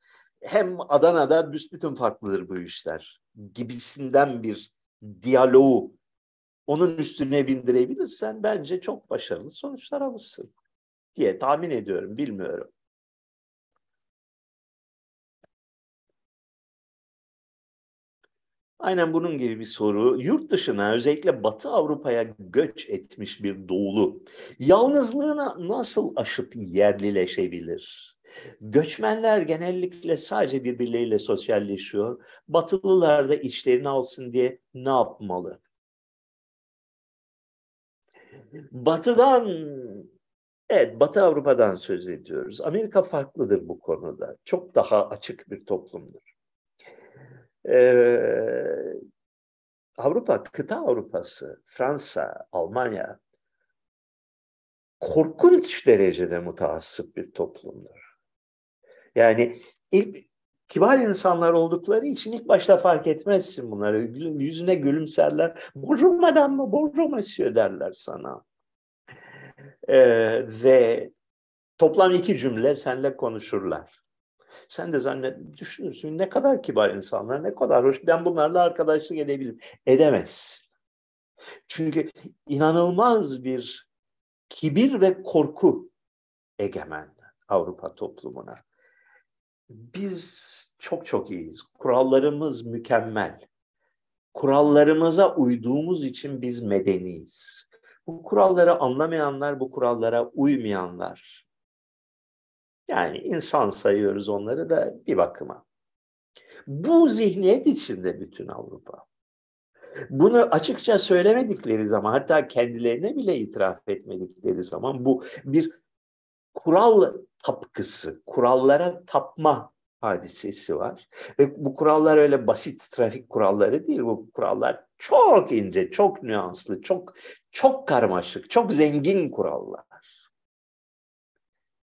Hem Adana'da büsbütün farklıdır bu işler gibisinden bir diyaloğu onun üstüne bindirebilirsen bence çok başarılı sonuçlar alırsın diye tahmin ediyorum, bilmiyorum. Aynen bunun gibi bir soru. Yurt dışına özellikle Batı Avrupa'ya göç etmiş bir doğulu yalnızlığına nasıl aşıp yerlileşebilir? Göçmenler genellikle sadece birbirleriyle sosyalleşiyor. Batılılar da içlerini alsın diye ne yapmalı? Batı'dan, evet Batı Avrupa'dan söz ediyoruz. Amerika farklıdır bu konuda. Çok daha açık bir toplumdur. Ee, Avrupa, kıta Avrupası, Fransa, Almanya korkunç derecede mutaassıp bir toplumdur. Yani ilk kibar insanlar oldukları için ilk başta fark etmezsin bunları. Yüzüne gülümserler. Bonjour madame? Bonjour monsieur derler sana. Ee, ve toplam iki cümle seninle konuşurlar. Sen de zannet düşünürsün ne kadar kibar insanlar, ne kadar hoş. Ben bunlarla arkadaşlık edebilirim. Edemez. Çünkü inanılmaz bir kibir ve korku egemen Avrupa toplumuna. Biz çok çok iyiyiz. Kurallarımız mükemmel. Kurallarımıza uyduğumuz için biz medeniyiz. Bu kuralları anlamayanlar, bu kurallara uymayanlar. Yani insan sayıyoruz onları da bir bakıma. Bu zihniyet içinde bütün Avrupa. Bunu açıkça söylemedikleri zaman hatta kendilerine bile itiraf etmedikleri zaman bu bir kural tapkısı, kurallara tapma hadisesi var. Ve bu kurallar öyle basit trafik kuralları değil. Bu kurallar çok ince, çok nüanslı, çok çok karmaşık, çok zengin kurallar.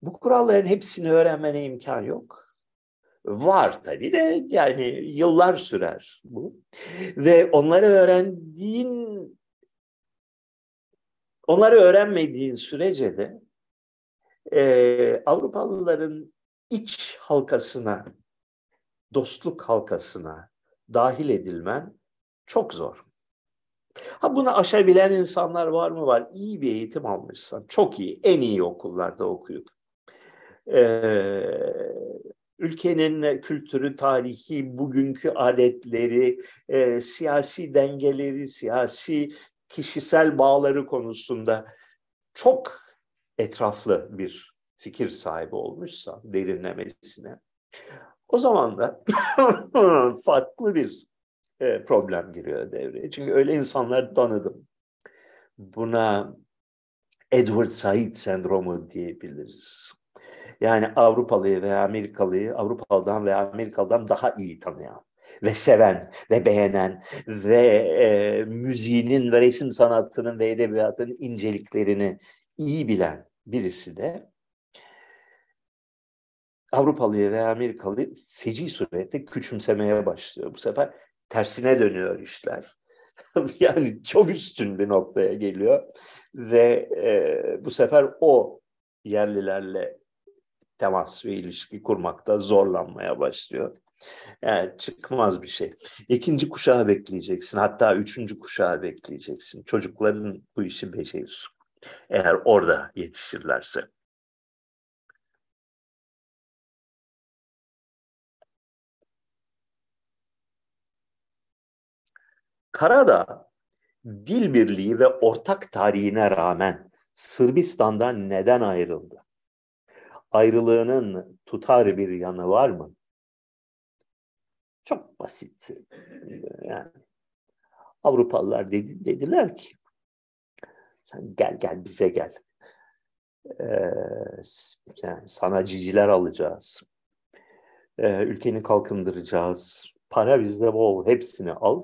Bu kuralların hepsini öğrenmene imkan yok. Var tabii de yani yıllar sürer bu. Ve onları öğrendiğin onları öğrenmediğin sürece de e, Avrupalıların iç halkasına, dostluk halkasına dahil edilmen çok zor. Ha bunu aşabilen insanlar var mı? Var. İyi bir eğitim almışsan, çok iyi, en iyi okullarda okuyup, ülkenin kültürü, tarihi, bugünkü adetleri, e, siyasi dengeleri, siyasi kişisel bağları konusunda çok etraflı bir fikir sahibi olmuşsa derinlemesine o zaman da farklı bir e, problem giriyor devreye. Çünkü öyle insanlar tanıdım. Buna Edward Said sendromu diyebiliriz. Yani Avrupalıyı veya Amerikalıyı Avrupalı'dan veya Amerikalı'dan daha iyi tanıyan ve seven ve beğenen ve e, müziğinin ve resim sanatının ve edebiyatının inceliklerini iyi bilen birisi de Avrupalıyı veya Amerikalıyı feci surette küçümsemeye başlıyor. Bu sefer tersine dönüyor işler. yani çok üstün bir noktaya geliyor ve e, bu sefer o yerlilerle temas ve ilişki kurmakta zorlanmaya başlıyor. Yani çıkmaz bir şey. İkinci kuşağı bekleyeceksin. Hatta üçüncü kuşağı bekleyeceksin. Çocukların bu işi becerir. Eğer orada yetişirlerse. Karadağ dil birliği ve ortak tarihine rağmen Sırbistan'dan neden ayrıldı? Ayrılığının tutar bir yanı var mı? Çok basit. Yani Avrupalılar dedi, dediler ki sen gel gel bize gel. Ee, yani sana ciciler alacağız. Ee, ülkeni kalkındıracağız. Para bizde bol. Hepsini al.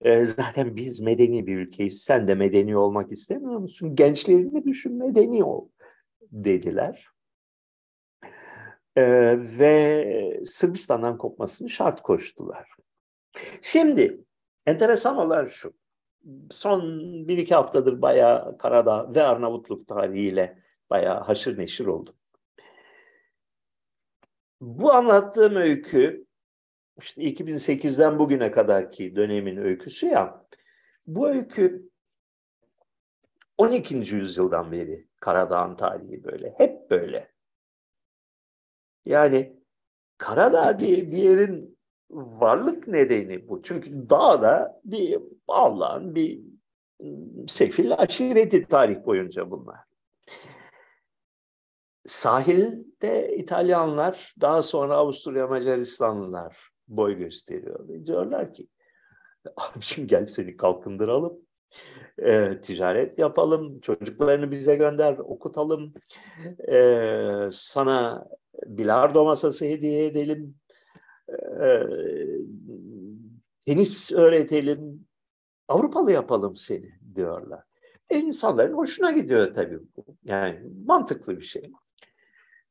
Ee, zaten biz medeni bir ülkeyiz. Sen de medeni olmak istemiyor musun? Gençlerini düşün medeni ol dediler. Ee, ve Sırbistan'dan kopmasını şart koştular. Şimdi enteresan olan şu son bir iki haftadır bayağı Karadağ ve Arnavutluk tarihiyle bayağı haşır neşir oldum. Bu anlattığım öykü işte 2008'den bugüne kadarki dönemin öyküsü ya. Bu öykü 12. yüzyıldan beri Karadağ'ın tarihi böyle. Hep böyle. Yani Karadağ diye bir yerin varlık nedeni bu. Çünkü dağda bir Allah'ın bir sefil aşireti tarih boyunca bunlar. Sahilde İtalyanlar, daha sonra Avusturya Macaristanlılar boy gösteriyor. Diyorlar ki, abicim gel seni kalkındıralım, e, ticaret yapalım, çocuklarını bize gönder, okutalım, e, sana bilardo masası hediye edelim, e, tenis öğretelim, Avrupalı yapalım seni diyorlar. E, insanların hoşuna gidiyor tabii bu. Yani mantıklı bir şey.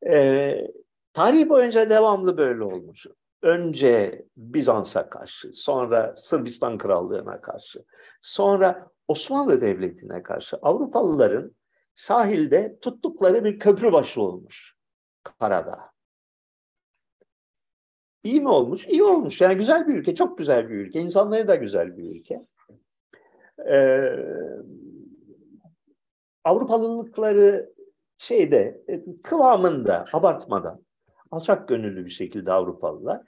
E, Tarih boyunca devamlı böyle olmuş. Önce Bizans'a karşı, sonra Sırbistan Krallığı'na karşı, sonra Osmanlı Devleti'ne karşı Avrupalıların sahilde tuttukları bir köprü başı olmuş Karadağ. İyi mi olmuş? İyi olmuş. Yani güzel bir ülke, çok güzel bir ülke. İnsanları da güzel bir ülke. Ee, Avrupalılıkları şeyde, kıvamında, abartmadan, alçak gönüllü bir şekilde Avrupalılar.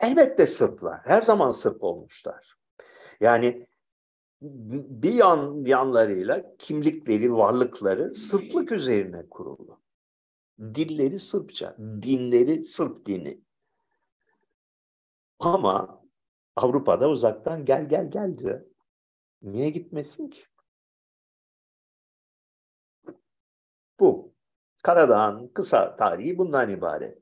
Elbette Sırplar, her zaman Sırp olmuşlar. Yani bir yan yanlarıyla kimlikleri, varlıkları Sırplık üzerine kurulu. Dilleri Sırpça, dinleri Sırp dini. Ama Avrupa'da uzaktan gel gel gel diyor. Niye gitmesin ki? Bu. Karadağ'ın kısa tarihi bundan ibaret.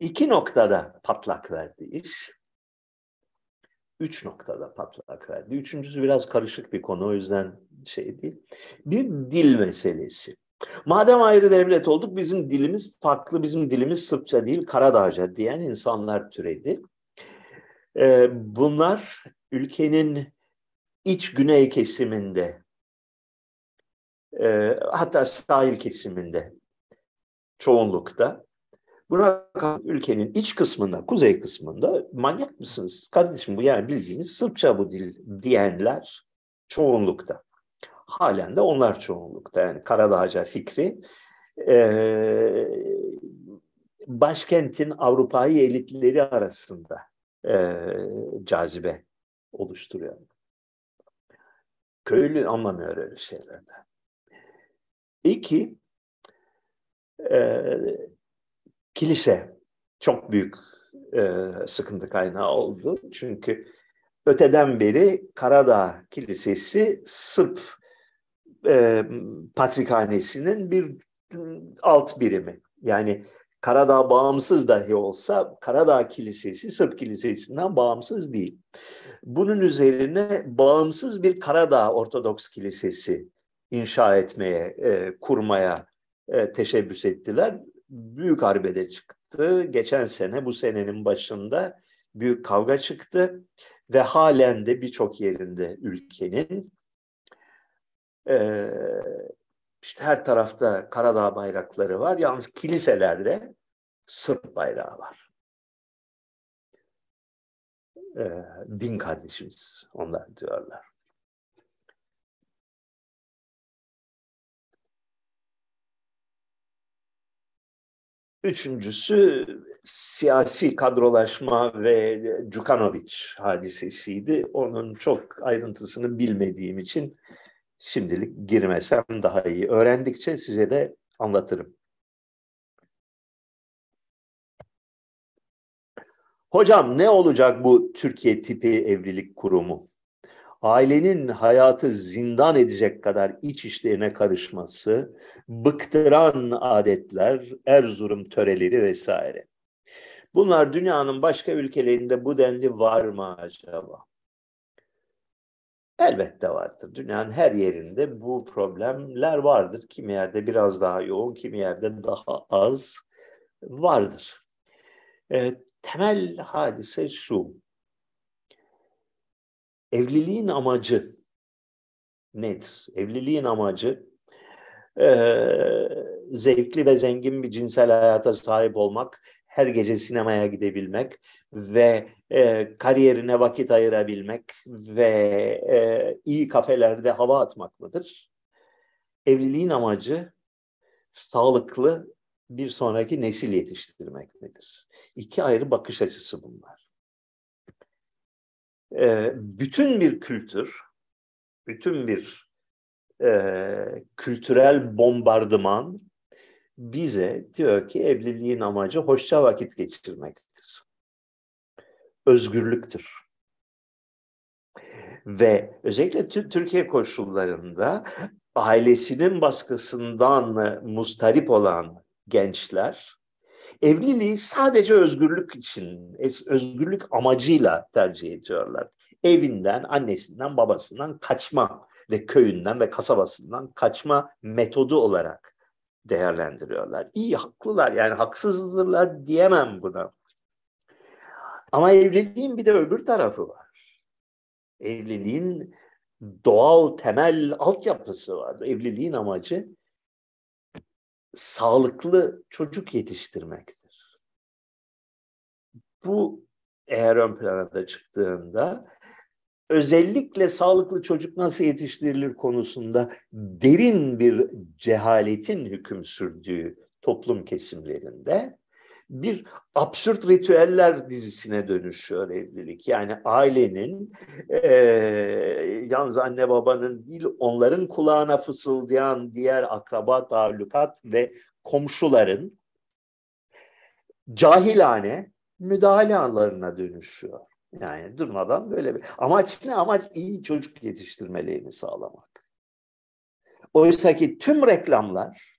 İki noktada patlak verdi iş. Üç noktada patlak verdi. Üçüncüsü biraz karışık bir konu o yüzden şey değil. Bir dil meselesi. Madem ayrı devlet olduk bizim dilimiz farklı, bizim dilimiz Sırpça değil Karadağca diyen insanlar türedi. Ee, bunlar ülkenin iç güney kesiminde e, hatta sahil kesiminde çoğunlukta Buna ülkenin iç kısmında, kuzey kısmında manyak mısınız? Kardeşim bu yani bildiğimiz Sırpça bu dil diyenler çoğunlukta. Halen de onlar çoğunlukta. Yani Karadağca fikri e, başkentin Avrupa'yı elitleri arasında e, cazibe oluşturuyor. Köylü anlamıyor öyle şeylerden. İki, e, kilise çok büyük e, sıkıntı kaynağı oldu. Çünkü öteden beri Karadağ Kilisesi Sırp e, Patrikhanesi'nin bir alt birimi. Yani Karadağ bağımsız dahi olsa Karadağ Kilisesi Sırp Kilisesi'nden bağımsız değil. Bunun üzerine bağımsız bir Karadağ Ortodoks Kilisesi inşa etmeye, e, kurmaya e, teşebbüs ettiler büyük arbede çıktı. Geçen sene bu senenin başında büyük kavga çıktı ve halen de birçok yerinde ülkenin e, işte her tarafta Karadağ bayrakları var. Yalnız kiliselerde Sırp bayrağı var. E, din kardeşimiz onlar diyorlar. Üçüncüsü siyasi kadrolaşma ve Cukanovic hadisesiydi. Onun çok ayrıntısını bilmediğim için şimdilik girmesem daha iyi. Öğrendikçe size de anlatırım. Hocam ne olacak bu Türkiye tipi evlilik kurumu? Ailenin hayatı zindan edecek kadar iç işlerine karışması, bıktıran adetler, Erzurum töreleri vesaire. Bunlar dünyanın başka ülkelerinde bu denli var mı acaba? Elbette vardır. Dünyanın her yerinde bu problemler vardır. Kimi yerde biraz daha yoğun, kimi yerde daha az vardır. E, temel hadise şu evliliğin amacı nedir? Evliliğin amacı e, zevkli ve zengin bir cinsel hayata sahip olmak, her gece sinemaya gidebilmek ve e, kariyerine vakit ayırabilmek ve e, iyi kafelerde hava atmak mıdır? Evliliğin amacı sağlıklı bir sonraki nesil yetiştirmek midir? İki ayrı bakış açısı bunlar e, bütün bir kültür, bütün bir e, kültürel bombardıman bize diyor ki evliliğin amacı hoşça vakit geçirmektir. Özgürlüktür. Ve özellikle Türkiye koşullarında ailesinin baskısından mustarip olan gençler evliliği sadece özgürlük için, özgürlük amacıyla tercih ediyorlar. evinden, annesinden, babasından kaçma ve köyünden ve kasabasından kaçma metodu olarak değerlendiriyorlar. İyi, haklılar yani haksızdırlar diyemem buna. Ama evliliğin bir de öbür tarafı var. Evliliğin doğal temel altyapısı var. Evliliğin amacı sağlıklı çocuk yetiştirmektir. Bu eğer ön plana da çıktığında özellikle sağlıklı çocuk nasıl yetiştirilir konusunda derin bir cehaletin hüküm sürdüğü toplum kesimlerinde bir absürt ritüeller dizisine dönüşüyor evlilik. Yani ailenin e, yalnız anne babanın değil onların kulağına fısıldayan diğer akraba talukat ve komşuların cahilane müdahale alanlarına dönüşüyor. Yani durmadan böyle bir amaç ne? Amaç iyi çocuk yetiştirmelerini sağlamak. Oysa ki tüm reklamlar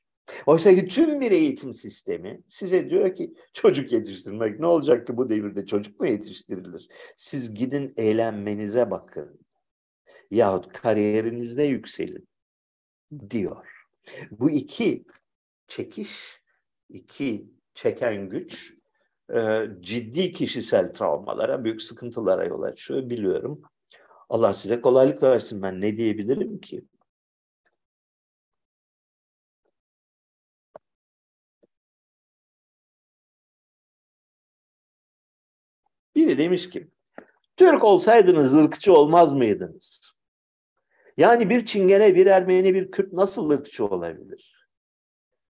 Oysa ki tüm bir eğitim sistemi size diyor ki çocuk yetiştirmek ne olacak ki bu devirde çocuk mu yetiştirilir? Siz gidin eğlenmenize bakın yahut kariyerinizde yükselin diyor. Bu iki çekiş, iki çeken güç e, ciddi kişisel travmalara, büyük sıkıntılara yol açıyor biliyorum. Allah size kolaylık versin ben ne diyebilirim ki? Biri demiş ki, Türk olsaydınız ırkçı olmaz mıydınız? Yani bir Çingene, bir Ermeni, bir Kürt nasıl ırkçı olabilir?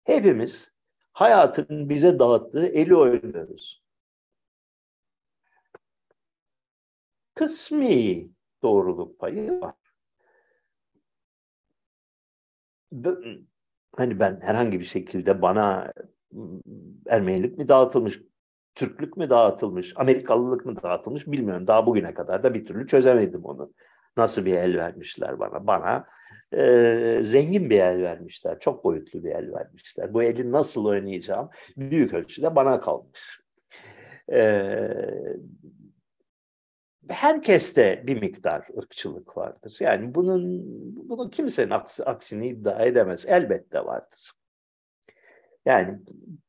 Hepimiz hayatın bize dağıttığı eli oynuyoruz. Kısmi doğruluk payı var. Hani ben herhangi bir şekilde bana Ermenilik mi dağıtılmış, Türklük mü dağıtılmış, Amerikalılık mı dağıtılmış bilmiyorum. Daha bugüne kadar da bir türlü çözemedim onu. Nasıl bir el vermişler bana? Bana e, zengin bir el vermişler. Çok boyutlu bir el vermişler. Bu eli nasıl oynayacağım büyük ölçüde bana kalmış. E, herkeste bir miktar ırkçılık vardır. Yani bunun bunu kimsenin aksi, aksini iddia edemez. Elbette vardır. Yani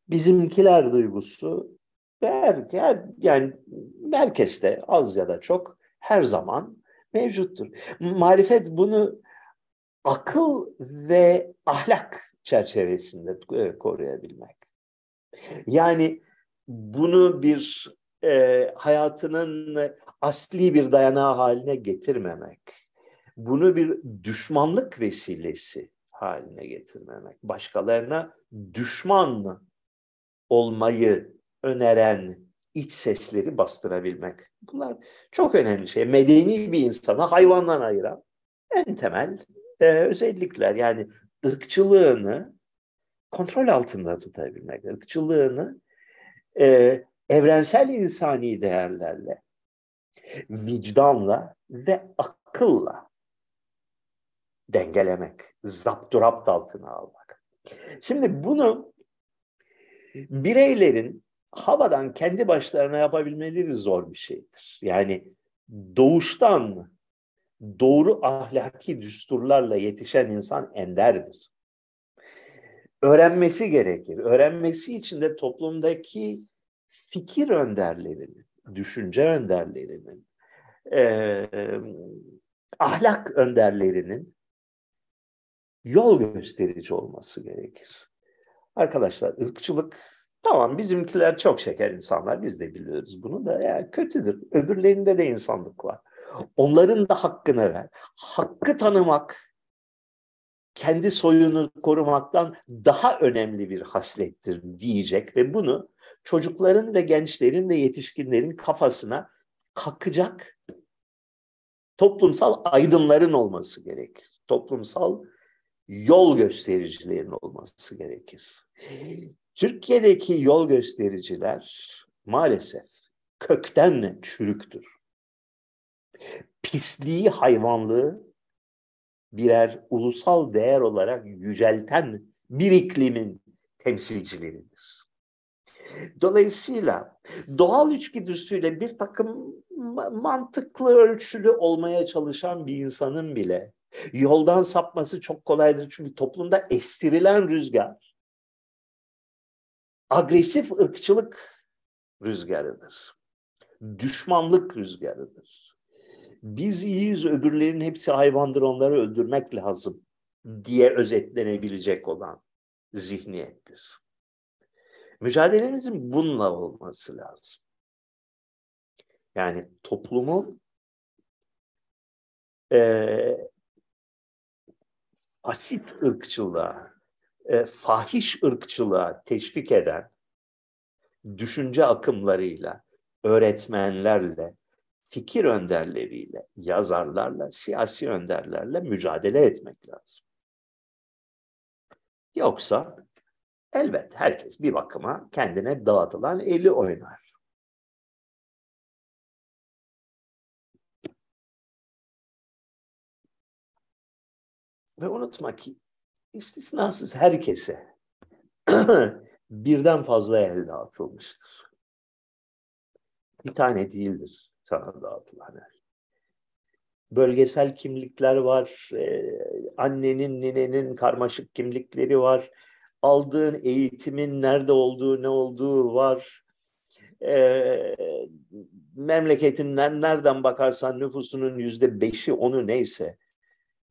bizimkiler duygusu her, her, yani herkeste az ya da çok her zaman mevcuttur. Marifet bunu akıl ve ahlak çerçevesinde e, koruyabilmek. Yani bunu bir e, hayatının asli bir dayanağı haline getirmemek, bunu bir düşmanlık vesilesi haline getirmemek, başkalarına düşman olmayı öneren iç sesleri bastırabilmek. Bunlar çok önemli şey. Medeni bir insana hayvandan ayıran en temel e, özellikler. Yani ırkçılığını kontrol altında tutabilmek, ırkçılığını e, evrensel insani değerlerle, vicdanla ve akılla dengelemek, zapturapt altına almak. Şimdi bunu bireylerin havadan kendi başlarına yapabilmeleri zor bir şeydir. Yani doğuştan doğru ahlaki düsturlarla yetişen insan enderdir. Öğrenmesi gerekir. Öğrenmesi için de toplumdaki fikir önderlerinin, düşünce önderlerinin, e, ahlak önderlerinin yol gösterici olması gerekir. Arkadaşlar ırkçılık Tamam bizimkiler çok şeker insanlar biz de biliyoruz bunu da yani kötüdür. Öbürlerinde de insanlık var. Onların da hakkını ver. Hakkı tanımak kendi soyunu korumaktan daha önemli bir haslettir diyecek ve bunu çocukların ve gençlerin ve yetişkinlerin kafasına kakacak toplumsal aydınların olması gerekir. Toplumsal yol göstericilerin olması gerekir. Türkiye'deki yol göstericiler maalesef kökten çürüktür. Pisliği, hayvanlığı birer ulusal değer olarak yücelten bir iklimin temsilcileridir. Dolayısıyla doğal içgüdüsüyle bir takım mantıklı ölçülü olmaya çalışan bir insanın bile yoldan sapması çok kolaydır. Çünkü toplumda estirilen rüzgar agresif ırkçılık rüzgarıdır. Düşmanlık rüzgarıdır. Biz iyiyiz, öbürlerin hepsi hayvandır, onları öldürmek lazım diye özetlenebilecek olan zihniyettir. Mücadelemizin bununla olması lazım. Yani toplumu e, asit ırkçılığa, e, fahiş ırkçılığa teşvik eden düşünce akımlarıyla, öğretmenlerle, fikir önderleriyle, yazarlarla, siyasi önderlerle mücadele etmek lazım. Yoksa elbet herkes bir bakıma kendine dağıtılan eli oynar. Ve unutma ki istisnasız herkese birden fazla el dağıtılmıştır. Bir tane değildir sana dağıtılan el. Bölgesel kimlikler var, ee, annenin, ninenin karmaşık kimlikleri var, aldığın eğitimin nerede olduğu, ne olduğu var, ee, memleketinden nereden bakarsan nüfusunun yüzde beşi onu neyse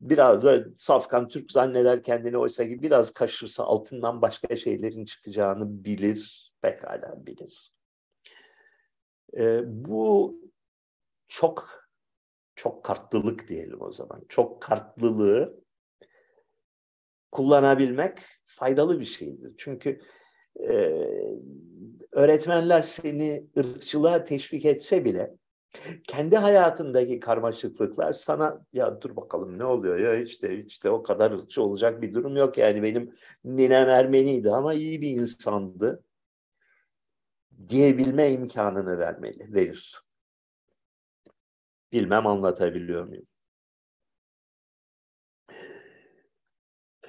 biraz da safkan Türk zanneder kendini oysa ki biraz kaşırsa altından başka şeylerin çıkacağını bilir, pekala bilir. Ee, bu çok çok kartlılık diyelim o zaman. Çok kartlılığı kullanabilmek faydalı bir şeydir. Çünkü e, öğretmenler seni ırkçılığa teşvik etse bile kendi hayatındaki karmaşıklıklar sana ya dur bakalım ne oluyor ya hiç de o kadar olacak bir durum yok yani benim ninem Ermeniydi ama iyi bir insandı diyebilme imkanını vermeli, verir. Bilmem anlatabiliyor muyum?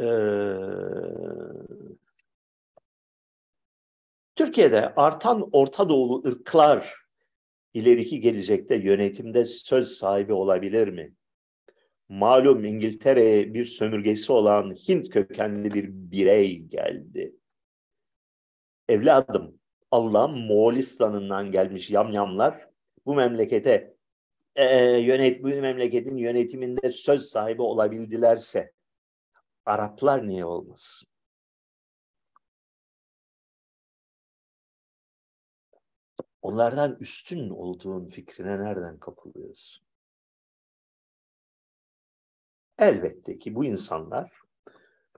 Ee, Türkiye'de artan Orta Doğulu ırklar ileriki gelecekte yönetimde söz sahibi olabilir mi? Malum İngiltere'ye bir sömürgesi olan Hint kökenli bir birey geldi. Evladım, Allah'ın Moğolistan'ından gelmiş yamyamlar bu memlekete e, yönet bu memleketin yönetiminde söz sahibi olabildilerse Araplar niye olmasın? Onlardan üstün olduğun fikrine nereden kapılıyorsun? Elbette ki bu insanlar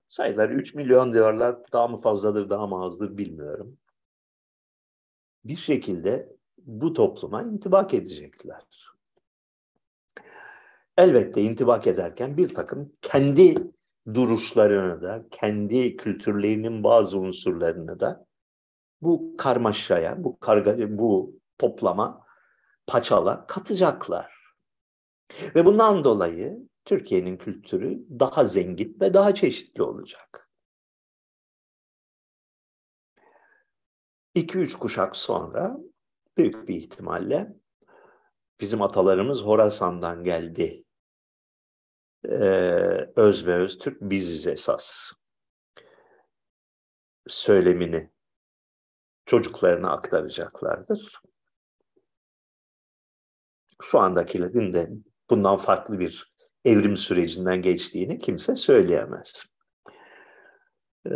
sayıları 3 milyon diyorlar daha mı fazladır daha mı azdır bilmiyorum. Bir şekilde bu topluma intibak edecekler. Elbette intibak ederken bir takım kendi duruşlarını da, kendi kültürlerinin bazı unsurlarını da bu karmaşaya, bu karga, bu toplama, paçala katacaklar. Ve bundan dolayı Türkiye'nin kültürü daha zengin ve daha çeşitli olacak. İki üç kuşak sonra büyük bir ihtimalle bizim atalarımız Horasan'dan geldi. Ee, öz ve öz Türk biziz esas söylemini çocuklarına aktaracaklardır. Şu andakilerin de bundan farklı bir evrim sürecinden geçtiğini kimse söyleyemez. Ee,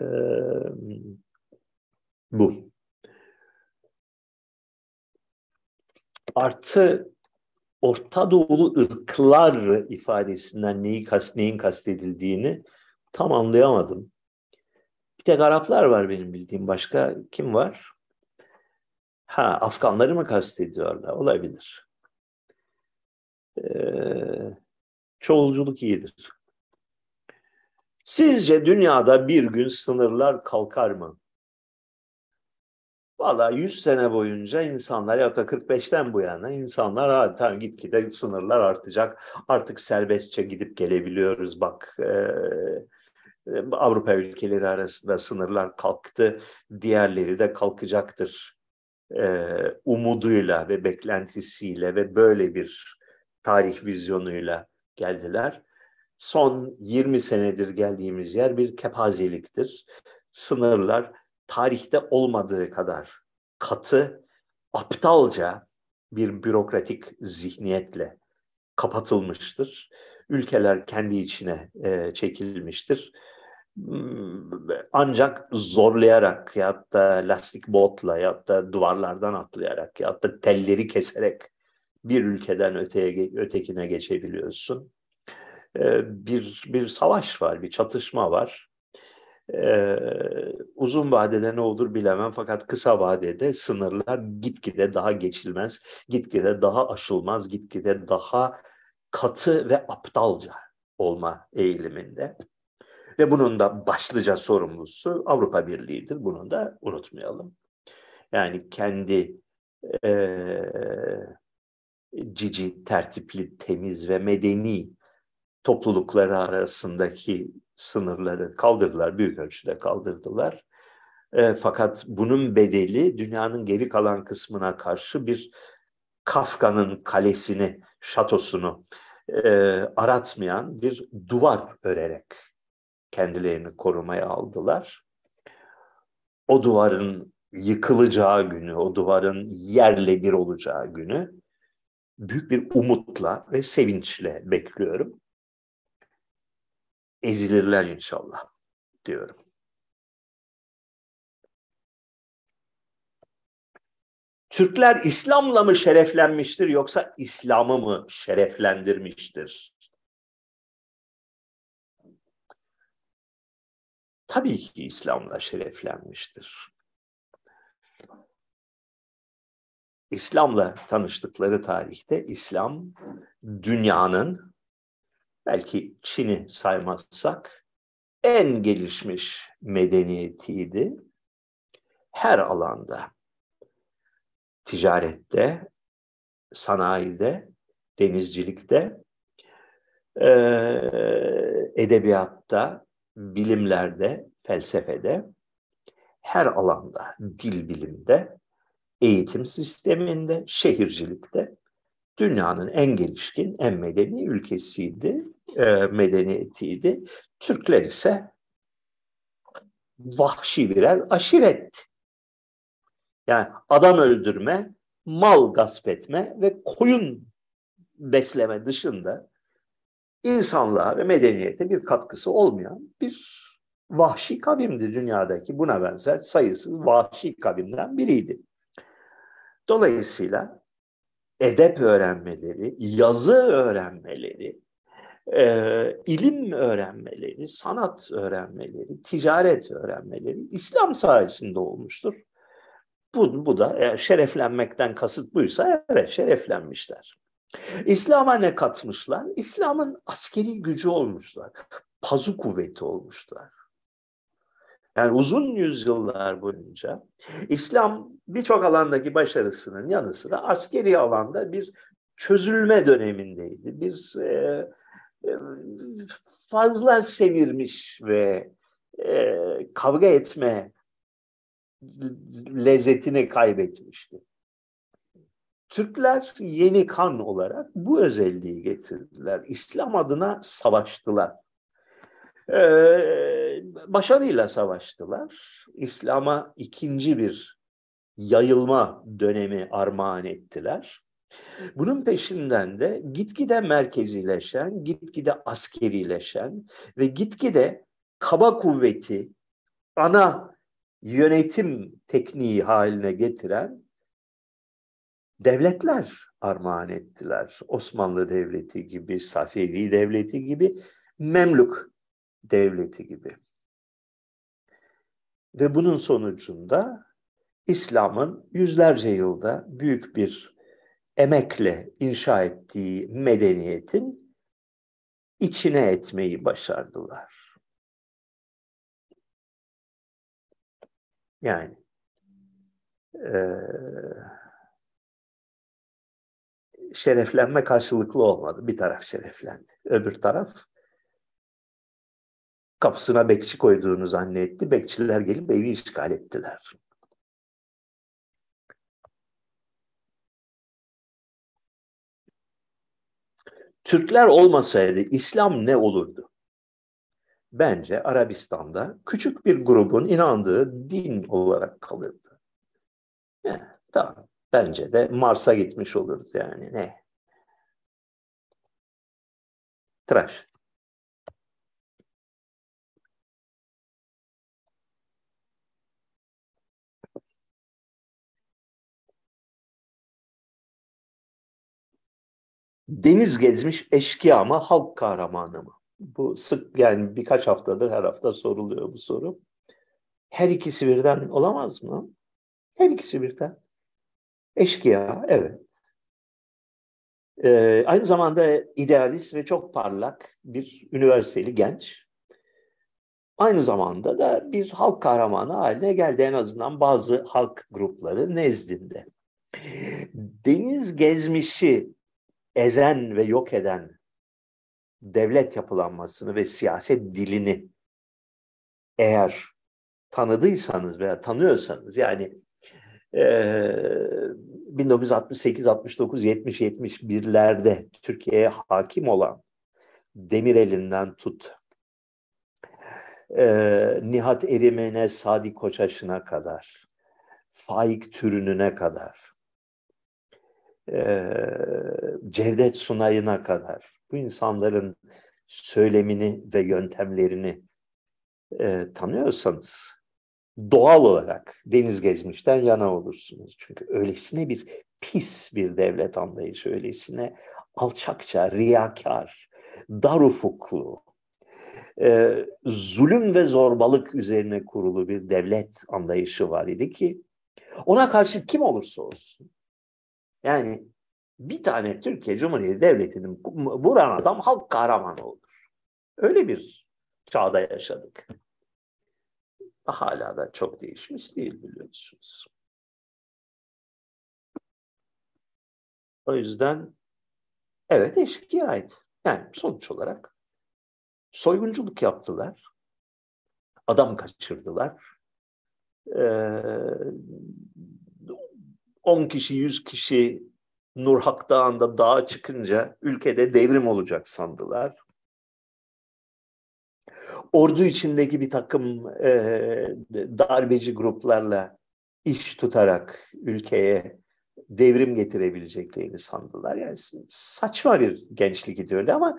bu. Artı Orta Doğulu ırklar ifadesinden neyi kast, neyin kastedildiğini tam anlayamadım. Bir tek Araplar var benim bildiğim. Başka kim var? Ha, Afganları mı kastediyorlar? Olabilir. Ee, çoğulculuk iyidir. Sizce dünyada bir gün sınırlar kalkar mı? Valla 100 sene boyunca insanlar ya da 45'ten bu yana insanlar ha tamam gitgide sınırlar artacak. Artık serbestçe gidip gelebiliyoruz. Bak e, Avrupa ülkeleri arasında sınırlar kalktı. Diğerleri de kalkacaktır e, umuduyla ve beklentisiyle ve böyle bir tarih vizyonuyla geldiler. Son 20 senedir geldiğimiz yer bir kepazeliktir. Sınırlar tarihte olmadığı kadar katı, aptalca bir bürokratik zihniyetle kapatılmıştır. Ülkeler kendi içine e, çekilmiştir. Ancak zorlayarak ya da lastik botla ya da duvarlardan atlayarak ya da telleri keserek bir ülkeden öteye ötekine geçebiliyorsun. E, bir bir savaş var, bir çatışma var. Ee, uzun vadede ne olur bilemem fakat kısa vadede sınırlar gitgide daha geçilmez, gitgide daha aşılmaz, gitgide daha katı ve aptalca olma eğiliminde. Ve bunun da başlıca sorumlusu Avrupa Birliği'dir. Bunu da unutmayalım. Yani kendi e, cici, tertipli, temiz ve medeni toplulukları arasındaki sınırları kaldırdılar, büyük ölçüde kaldırdılar. E, fakat bunun bedeli dünyanın geri kalan kısmına karşı bir Kafka'nın kalesini, şatosunu e, aratmayan bir duvar örerek kendilerini korumaya aldılar. O duvarın yıkılacağı günü, o duvarın yerle bir olacağı günü büyük bir umutla ve sevinçle bekliyorum ezilirler inşallah diyorum. Türkler İslam'la mı şereflenmiştir yoksa İslam'ı mı şereflendirmiştir? Tabii ki İslam'la şereflenmiştir. İslam'la tanıştıkları tarihte İslam dünyanın belki Çin'i saymazsak en gelişmiş medeniyetiydi. Her alanda, ticarette, sanayide, denizcilikte, edebiyatta, bilimlerde, felsefede, her alanda, dil bilimde, eğitim sisteminde, şehircilikte dünyanın en gelişkin, en medeni ülkesiydi, e, medeniyetiydi. Türkler ise vahşi birer aşiret. Yani adam öldürme, mal gasp etme ve koyun besleme dışında insanlığa ve medeniyete bir katkısı olmayan bir vahşi kavimdi dünyadaki buna benzer sayısız vahşi kavimden biriydi. Dolayısıyla edep öğrenmeleri, yazı öğrenmeleri, e, ilim öğrenmeleri, sanat öğrenmeleri, ticaret öğrenmeleri İslam sayesinde olmuştur. Bu, bu da şereflenmekten kasıt buysa evet şereflenmişler. İslam'a ne katmışlar? İslam'ın askeri gücü olmuşlar. Pazu kuvveti olmuşlar. Yani uzun yüzyıllar boyunca İslam birçok alandaki başarısının yanı sıra askeri alanda bir çözülme dönemindeydi. Bir e, e fazla sevirmiş ve e, kavga etme lezzetini kaybetmişti. Türkler yeni kan olarak bu özelliği getirdiler. İslam adına savaştılar. Ee, başarıyla savaştılar. İslam'a ikinci bir yayılma dönemi armağan ettiler. Bunun peşinden de gitgide merkezileşen, gitgide askerileşen ve gitgide kaba kuvveti ana yönetim tekniği haline getiren devletler armağan ettiler. Osmanlı Devleti gibi, Safevi Devleti gibi, Memluk devleti gibi. Ve bunun sonucunda İslam'ın yüzlerce yılda büyük bir emekle inşa ettiği medeniyetin içine etmeyi başardılar. Yani e, şereflenme karşılıklı olmadı. Bir taraf şereflendi. Öbür taraf kapısına bekçi koyduğunu zannetti. Bekçiler gelip evi işgal ettiler. Türkler olmasaydı İslam ne olurdu? Bence Arabistan'da küçük bir grubun inandığı din olarak kalırdı. Yani, tamam. Bence de Mars'a gitmiş olurdu yani ne? Tıraş. Deniz gezmiş eşkıya mı, halk kahramanı mı? Bu sık yani birkaç haftadır her hafta soruluyor bu soru. Her ikisi birden olamaz mı? Her ikisi birden. Eşkıya, evet. Ee, aynı zamanda idealist ve çok parlak bir üniversiteli genç. Aynı zamanda da bir halk kahramanı haline geldi en azından bazı halk grupları nezdinde. Deniz gezmişi ezen ve yok eden devlet yapılanmasını ve siyaset dilini eğer tanıdıysanız veya tanıyorsanız yani 1968, 69, 70, 71'lerde Türkiye'ye hakim olan Demirel'inden tut. Nihat Erimen'e, Sadi Koçaş'ına kadar, Faik Türününe kadar, Cevdet Sunay'ına kadar bu insanların söylemini ve yöntemlerini tanıyorsanız doğal olarak deniz gezmişten yana olursunuz. Çünkü öylesine bir pis bir devlet anlayışı, öylesine alçakça, riyakar, dar ufuklu, e, zulüm ve zorbalık üzerine kurulu bir devlet anlayışı var idi ki ona karşı kim olursa olsun yani bir tane Türkiye Cumhuriyeti Devleti'nin vuran adam halk kahramanı olur. Öyle bir çağda yaşadık. Hala da çok değişmiş değil biliyorsunuz. O yüzden evet eşkıya ait. Yani sonuç olarak soygunculuk yaptılar. Adam kaçırdılar. Ee, 10 kişi, 100 kişi Nurhak Dağı'nda dağa çıkınca ülkede devrim olacak sandılar. Ordu içindeki bir takım e, darbeci gruplarla iş tutarak ülkeye devrim getirebileceklerini sandılar. Yani saçma bir gençlik ideali ama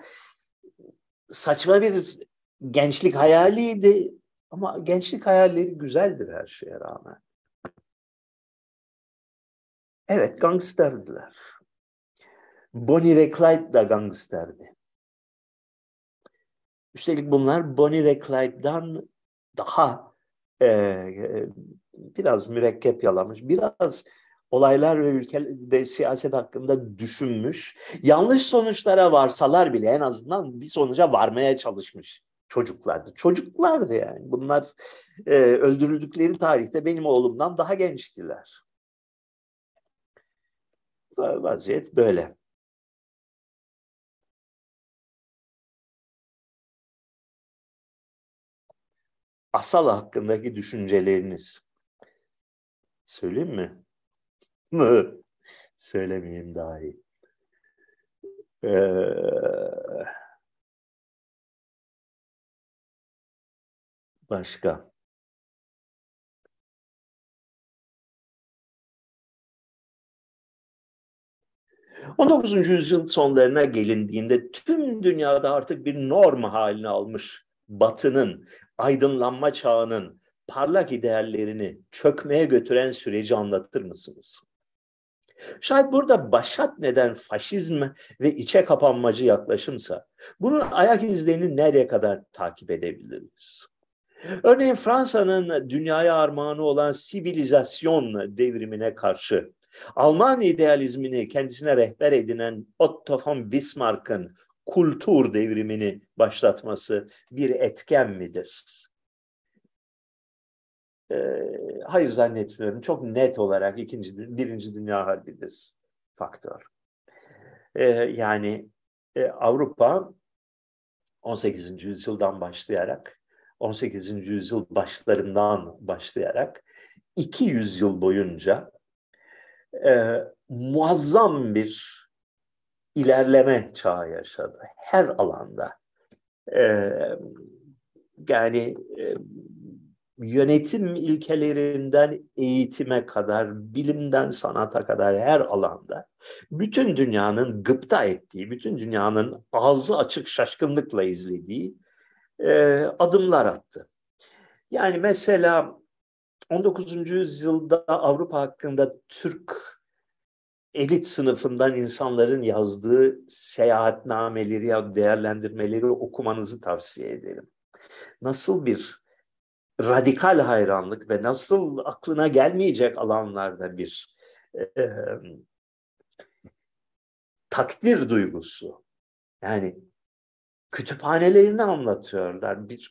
saçma bir gençlik hayaliydi. Ama gençlik hayalleri güzeldir her şeye rağmen. Evet gangsterdiler. Bonnie ve Clyde da gangsterdi. Üstelik bunlar Bonnie ve Clyde'dan daha e, e, biraz mürekkep yalamış, biraz olaylar ve ülke siyaset hakkında düşünmüş. Yanlış sonuçlara varsalar bile en azından bir sonuca varmaya çalışmış çocuklardı. Çocuklardı yani. Bunlar e, öldürüldükleri tarihte benim oğlumdan daha gençtiler. Vaziyet böyle. Asal hakkındaki düşünceleriniz. Söyleyeyim mi? Söylemeyeyim daha iyi. Ee, başka. 19. yüzyıl sonlarına gelindiğinde tüm dünyada artık bir norm haline almış Batı'nın, aydınlanma çağının parlak ideallerini çökmeye götüren süreci anlatır mısınız? Şayet burada başat neden faşizm ve içe kapanmacı yaklaşımsa, bunun ayak izlerini nereye kadar takip edebiliriz? Örneğin Fransa'nın dünyaya armağanı olan sivilizasyon devrimine karşı Alman idealizmini kendisine rehber edinen Otto von Bismarck'ın kultur devrimini başlatması bir etken midir? Ee, hayır zannetmiyorum. Çok net olarak ikinci, birinci dünya harbidir faktör. Ee, yani e, Avrupa 18. yüzyıldan başlayarak 18. yüzyıl başlarından başlayarak 200 yıl boyunca e, muazzam bir ilerleme çağı yaşadı. Her alanda. Ee, yani e, yönetim ilkelerinden eğitime kadar, bilimden sanata kadar her alanda bütün dünyanın gıpta ettiği, bütün dünyanın ağzı açık şaşkınlıkla izlediği e, adımlar attı. Yani mesela 19. yüzyılda Avrupa hakkında Türk elit sınıfından insanların yazdığı seyahatnameleri ya değerlendirmeleri okumanızı tavsiye ederim. Nasıl bir radikal hayranlık ve nasıl aklına gelmeyecek alanlarda bir e, takdir duygusu. Yani kütüphanelerini anlatıyorlar. Bir,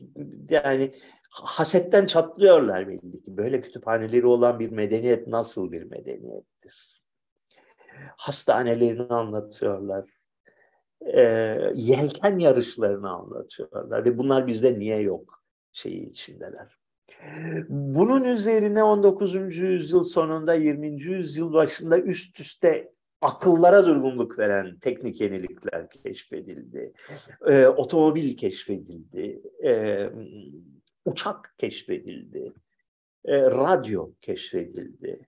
yani hasetten çatlıyorlar belli ki. Böyle kütüphaneleri olan bir medeniyet nasıl bir medeniyettir? Hastanelerini anlatıyorlar. E, yelken yarışlarını anlatıyorlar ve bunlar bizde niye yok şeyi içindeler. Bunun üzerine 19. yüzyıl sonunda 20. yüzyıl başında üst üste akıllara durgunluk veren teknik yenilikler keşfedildi. Ee, otomobil keşfedildi. Ee, uçak keşfedildi. Ee, radyo keşfedildi.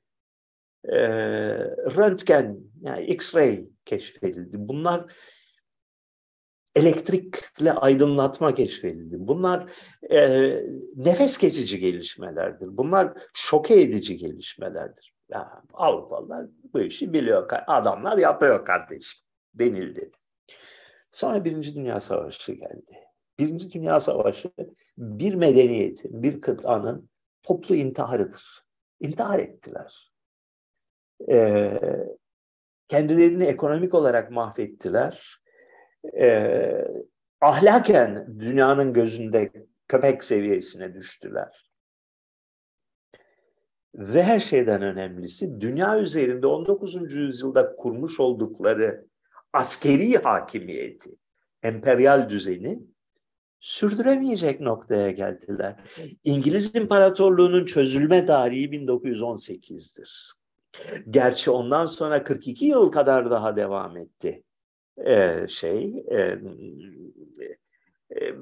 Ee, röntgen, yani X-ray keşfedildi. Bunlar elektrikle aydınlatma keşfedildi. Bunlar e, nefes kesici gelişmelerdir. Bunlar şoke edici gelişmelerdir. Ya, Avrupalılar bu işi biliyor. Adamlar yapıyor kardeşim denildi. Sonra Birinci Dünya Savaşı geldi. Birinci Dünya Savaşı bir medeniyetin, bir kıtanın toplu intiharıdır. İntihar ettiler. Ee, kendilerini ekonomik olarak mahvettiler e, ahlaken dünyanın gözünde köpek seviyesine düştüler. Ve her şeyden önemlisi dünya üzerinde 19. yüzyılda kurmuş oldukları askeri hakimiyeti, emperyal düzeni sürdüremeyecek noktaya geldiler. İngiliz İmparatorluğu'nun çözülme tarihi 1918'dir. Gerçi ondan sonra 42 yıl kadar daha devam etti e, şey e, e,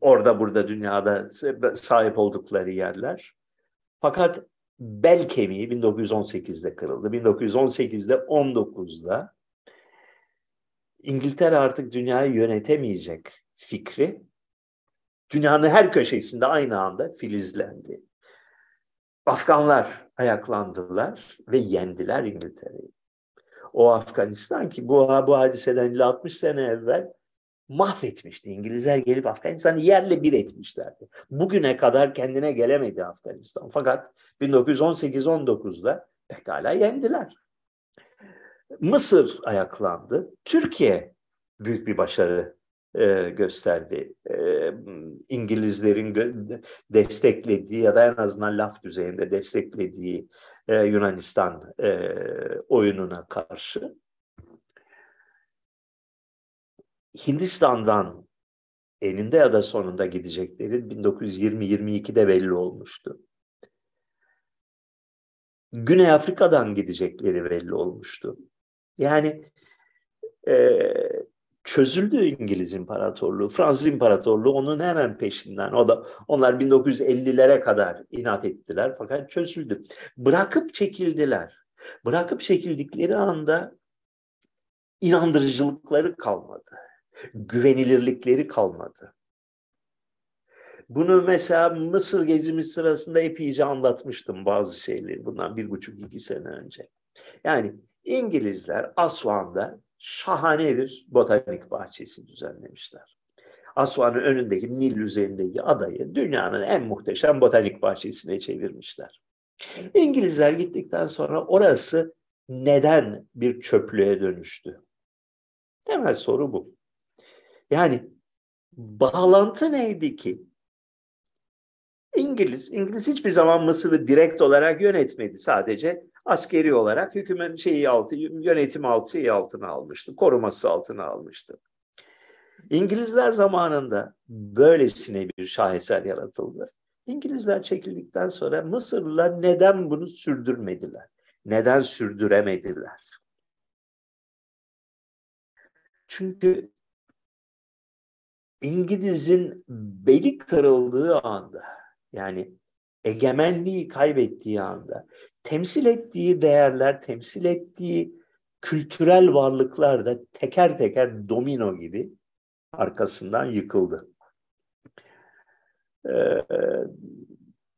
orada burada dünyada sahip oldukları yerler. Fakat bel kemiği 1918'de kırıldı. 1918'de 19'da İngiltere artık dünyayı yönetemeyecek fikri dünyanın her köşesinde aynı anda filizlendi. Afganlar ayaklandılar ve yendiler İngiltere'yi o Afganistan ki bu, bu hadiseden 60 sene evvel mahvetmişti. İngilizler gelip Afganistan'ı yerle bir etmişlerdi. Bugüne kadar kendine gelemedi Afganistan. Fakat 1918-19'da pekala yendiler. Mısır ayaklandı. Türkiye büyük bir başarı e, gösterdi. E, İngilizlerin desteklediği ya da en azından laf düzeyinde desteklediği e, Yunanistan e, oyununa karşı. Hindistan'dan eninde ya da sonunda gidecekleri 1920-22'de belli olmuştu. Güney Afrika'dan gidecekleri belli olmuştu. Yani e, çözüldü İngiliz İmparatorluğu. Fransız İmparatorluğu onun hemen peşinden. O da onlar 1950'lere kadar inat ettiler fakat çözüldü. Bırakıp çekildiler. Bırakıp çekildikleri anda inandırıcılıkları kalmadı. Güvenilirlikleri kalmadı. Bunu mesela Mısır gezimiz sırasında epeyce anlatmıştım bazı şeyleri bundan bir buçuk iki sene önce. Yani İngilizler Asvan'da şahane bir botanik bahçesi düzenlemişler. Asvan'ın önündeki Nil üzerindeki adayı dünyanın en muhteşem botanik bahçesine çevirmişler. İngilizler gittikten sonra orası neden bir çöplüğe dönüştü? Temel soru bu. Yani bağlantı neydi ki? İngiliz, İngiliz hiçbir zaman Mısır'ı direkt olarak yönetmedi. Sadece askeri olarak hükümet şeyi altı, yönetim altı şeyi altına almıştı, koruması altına almıştı. İngilizler zamanında böylesine bir şaheser yaratıldı. İngilizler çekildikten sonra Mısırlılar neden bunu sürdürmediler? Neden sürdüremediler? Çünkü İngiliz'in beli kırıldığı anda yani egemenliği kaybettiği anda temsil ettiği değerler, temsil ettiği kültürel varlıklar da teker teker domino gibi arkasından yıkıldı. Ee,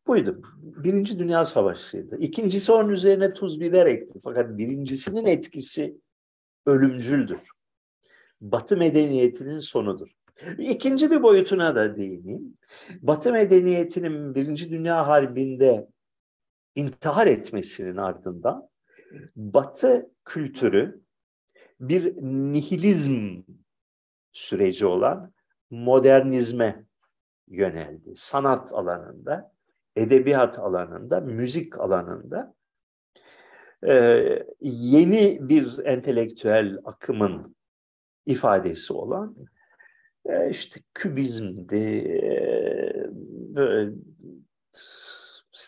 buydu. Birinci Dünya Savaşı'ydı. İkincisi onun üzerine tuz biber ekti. Fakat birincisinin etkisi ölümcüldür. Batı medeniyetinin sonudur. İkinci bir boyutuna da değineyim. Batı medeniyetinin Birinci Dünya Harbi'nde intihar etmesinin ardından Batı kültürü bir nihilizm süreci olan modernizme yöneldi. Sanat alanında, edebiyat alanında, müzik alanında ee, yeni bir entelektüel akımın ifadesi olan e, işte kübizmdi, e, böyle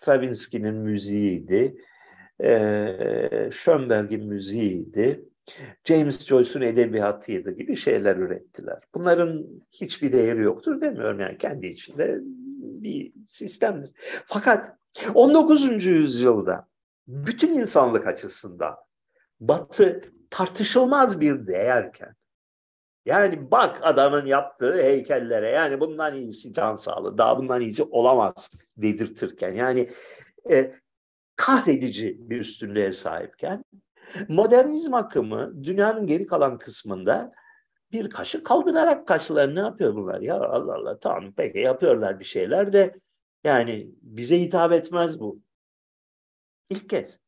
Stravinsky'nin müziğiydi, e, Schönberg'in müziğiydi, James Joyce'un edebiyatıydı gibi şeyler ürettiler. Bunların hiçbir değeri yoktur demiyorum yani kendi içinde bir sistemdir. Fakat 19. yüzyılda bütün insanlık açısından Batı tartışılmaz bir değerken yani bak adamın yaptığı heykellere yani bundan iyisi can sağlığı daha bundan iyisi olamaz dedirtirken yani e, kahredici bir üstünlüğe sahipken modernizm akımı dünyanın geri kalan kısmında bir kaşı kaldırarak kaşlarını yapıyor bunlar? Ya Allah Allah tamam peki yapıyorlar bir şeyler de yani bize hitap etmez bu. İlk kez.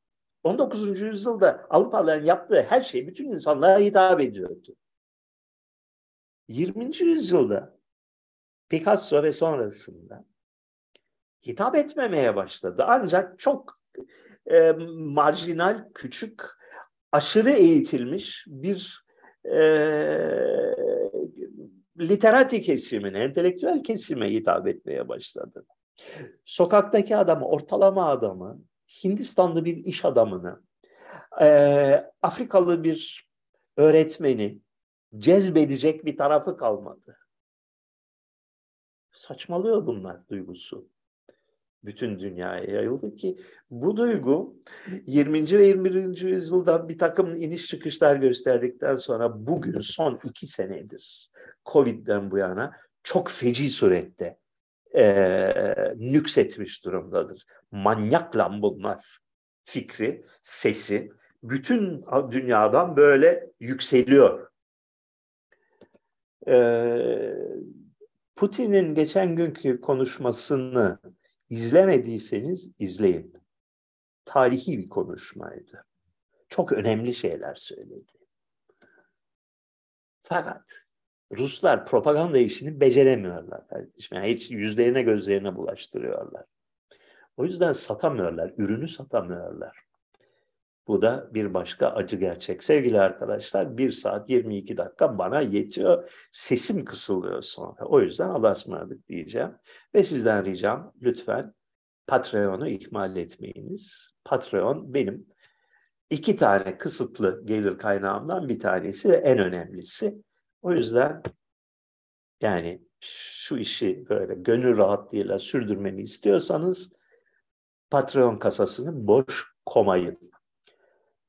19. yüzyılda Avrupalıların yaptığı her şey bütün insanlara hitap ediyordu. 20. yüzyılda Picasso ve sonrasında hitap etmemeye başladı. Ancak çok e, marjinal, küçük, aşırı eğitilmiş bir e, literati kesimine, entelektüel kesime hitap etmeye başladı. Sokaktaki adamı, ortalama adamı, Hindistanlı bir iş adamını, e, Afrikalı bir öğretmeni, cezbedecek bir tarafı kalmadı. Saçmalıyor bunlar duygusu. Bütün dünyaya yayıldı ki bu duygu 20. ve 21. yüzyılda bir takım iniş çıkışlar gösterdikten sonra bugün son iki senedir Covid'den bu yana çok feci surette e, nüksetmiş durumdadır. Manyakla bunlar fikri, sesi bütün dünyadan böyle yükseliyor. Ee, Putin'in geçen günkü konuşmasını izlemediyseniz izleyin. Tarihi bir konuşmaydı. Çok önemli şeyler söyledi. Fakat Ruslar propaganda işini beceremiyorlar kardeşim. Yani hiç yüzlerine gözlerine bulaştırıyorlar. O yüzden satamıyorlar, ürünü satamıyorlar. Bu da bir başka acı gerçek. Sevgili arkadaşlar 1 saat 22 dakika bana yetiyor. Sesim kısılıyor sonra. O yüzden Allah'a ısmarladık diyeceğim. Ve sizden ricam lütfen Patreon'u ihmal etmeyiniz. Patreon benim iki tane kısıtlı gelir kaynağımdan bir tanesi ve en önemlisi. O yüzden yani şu işi böyle gönül rahatlığıyla sürdürmemi istiyorsanız Patreon kasasını boş komayın.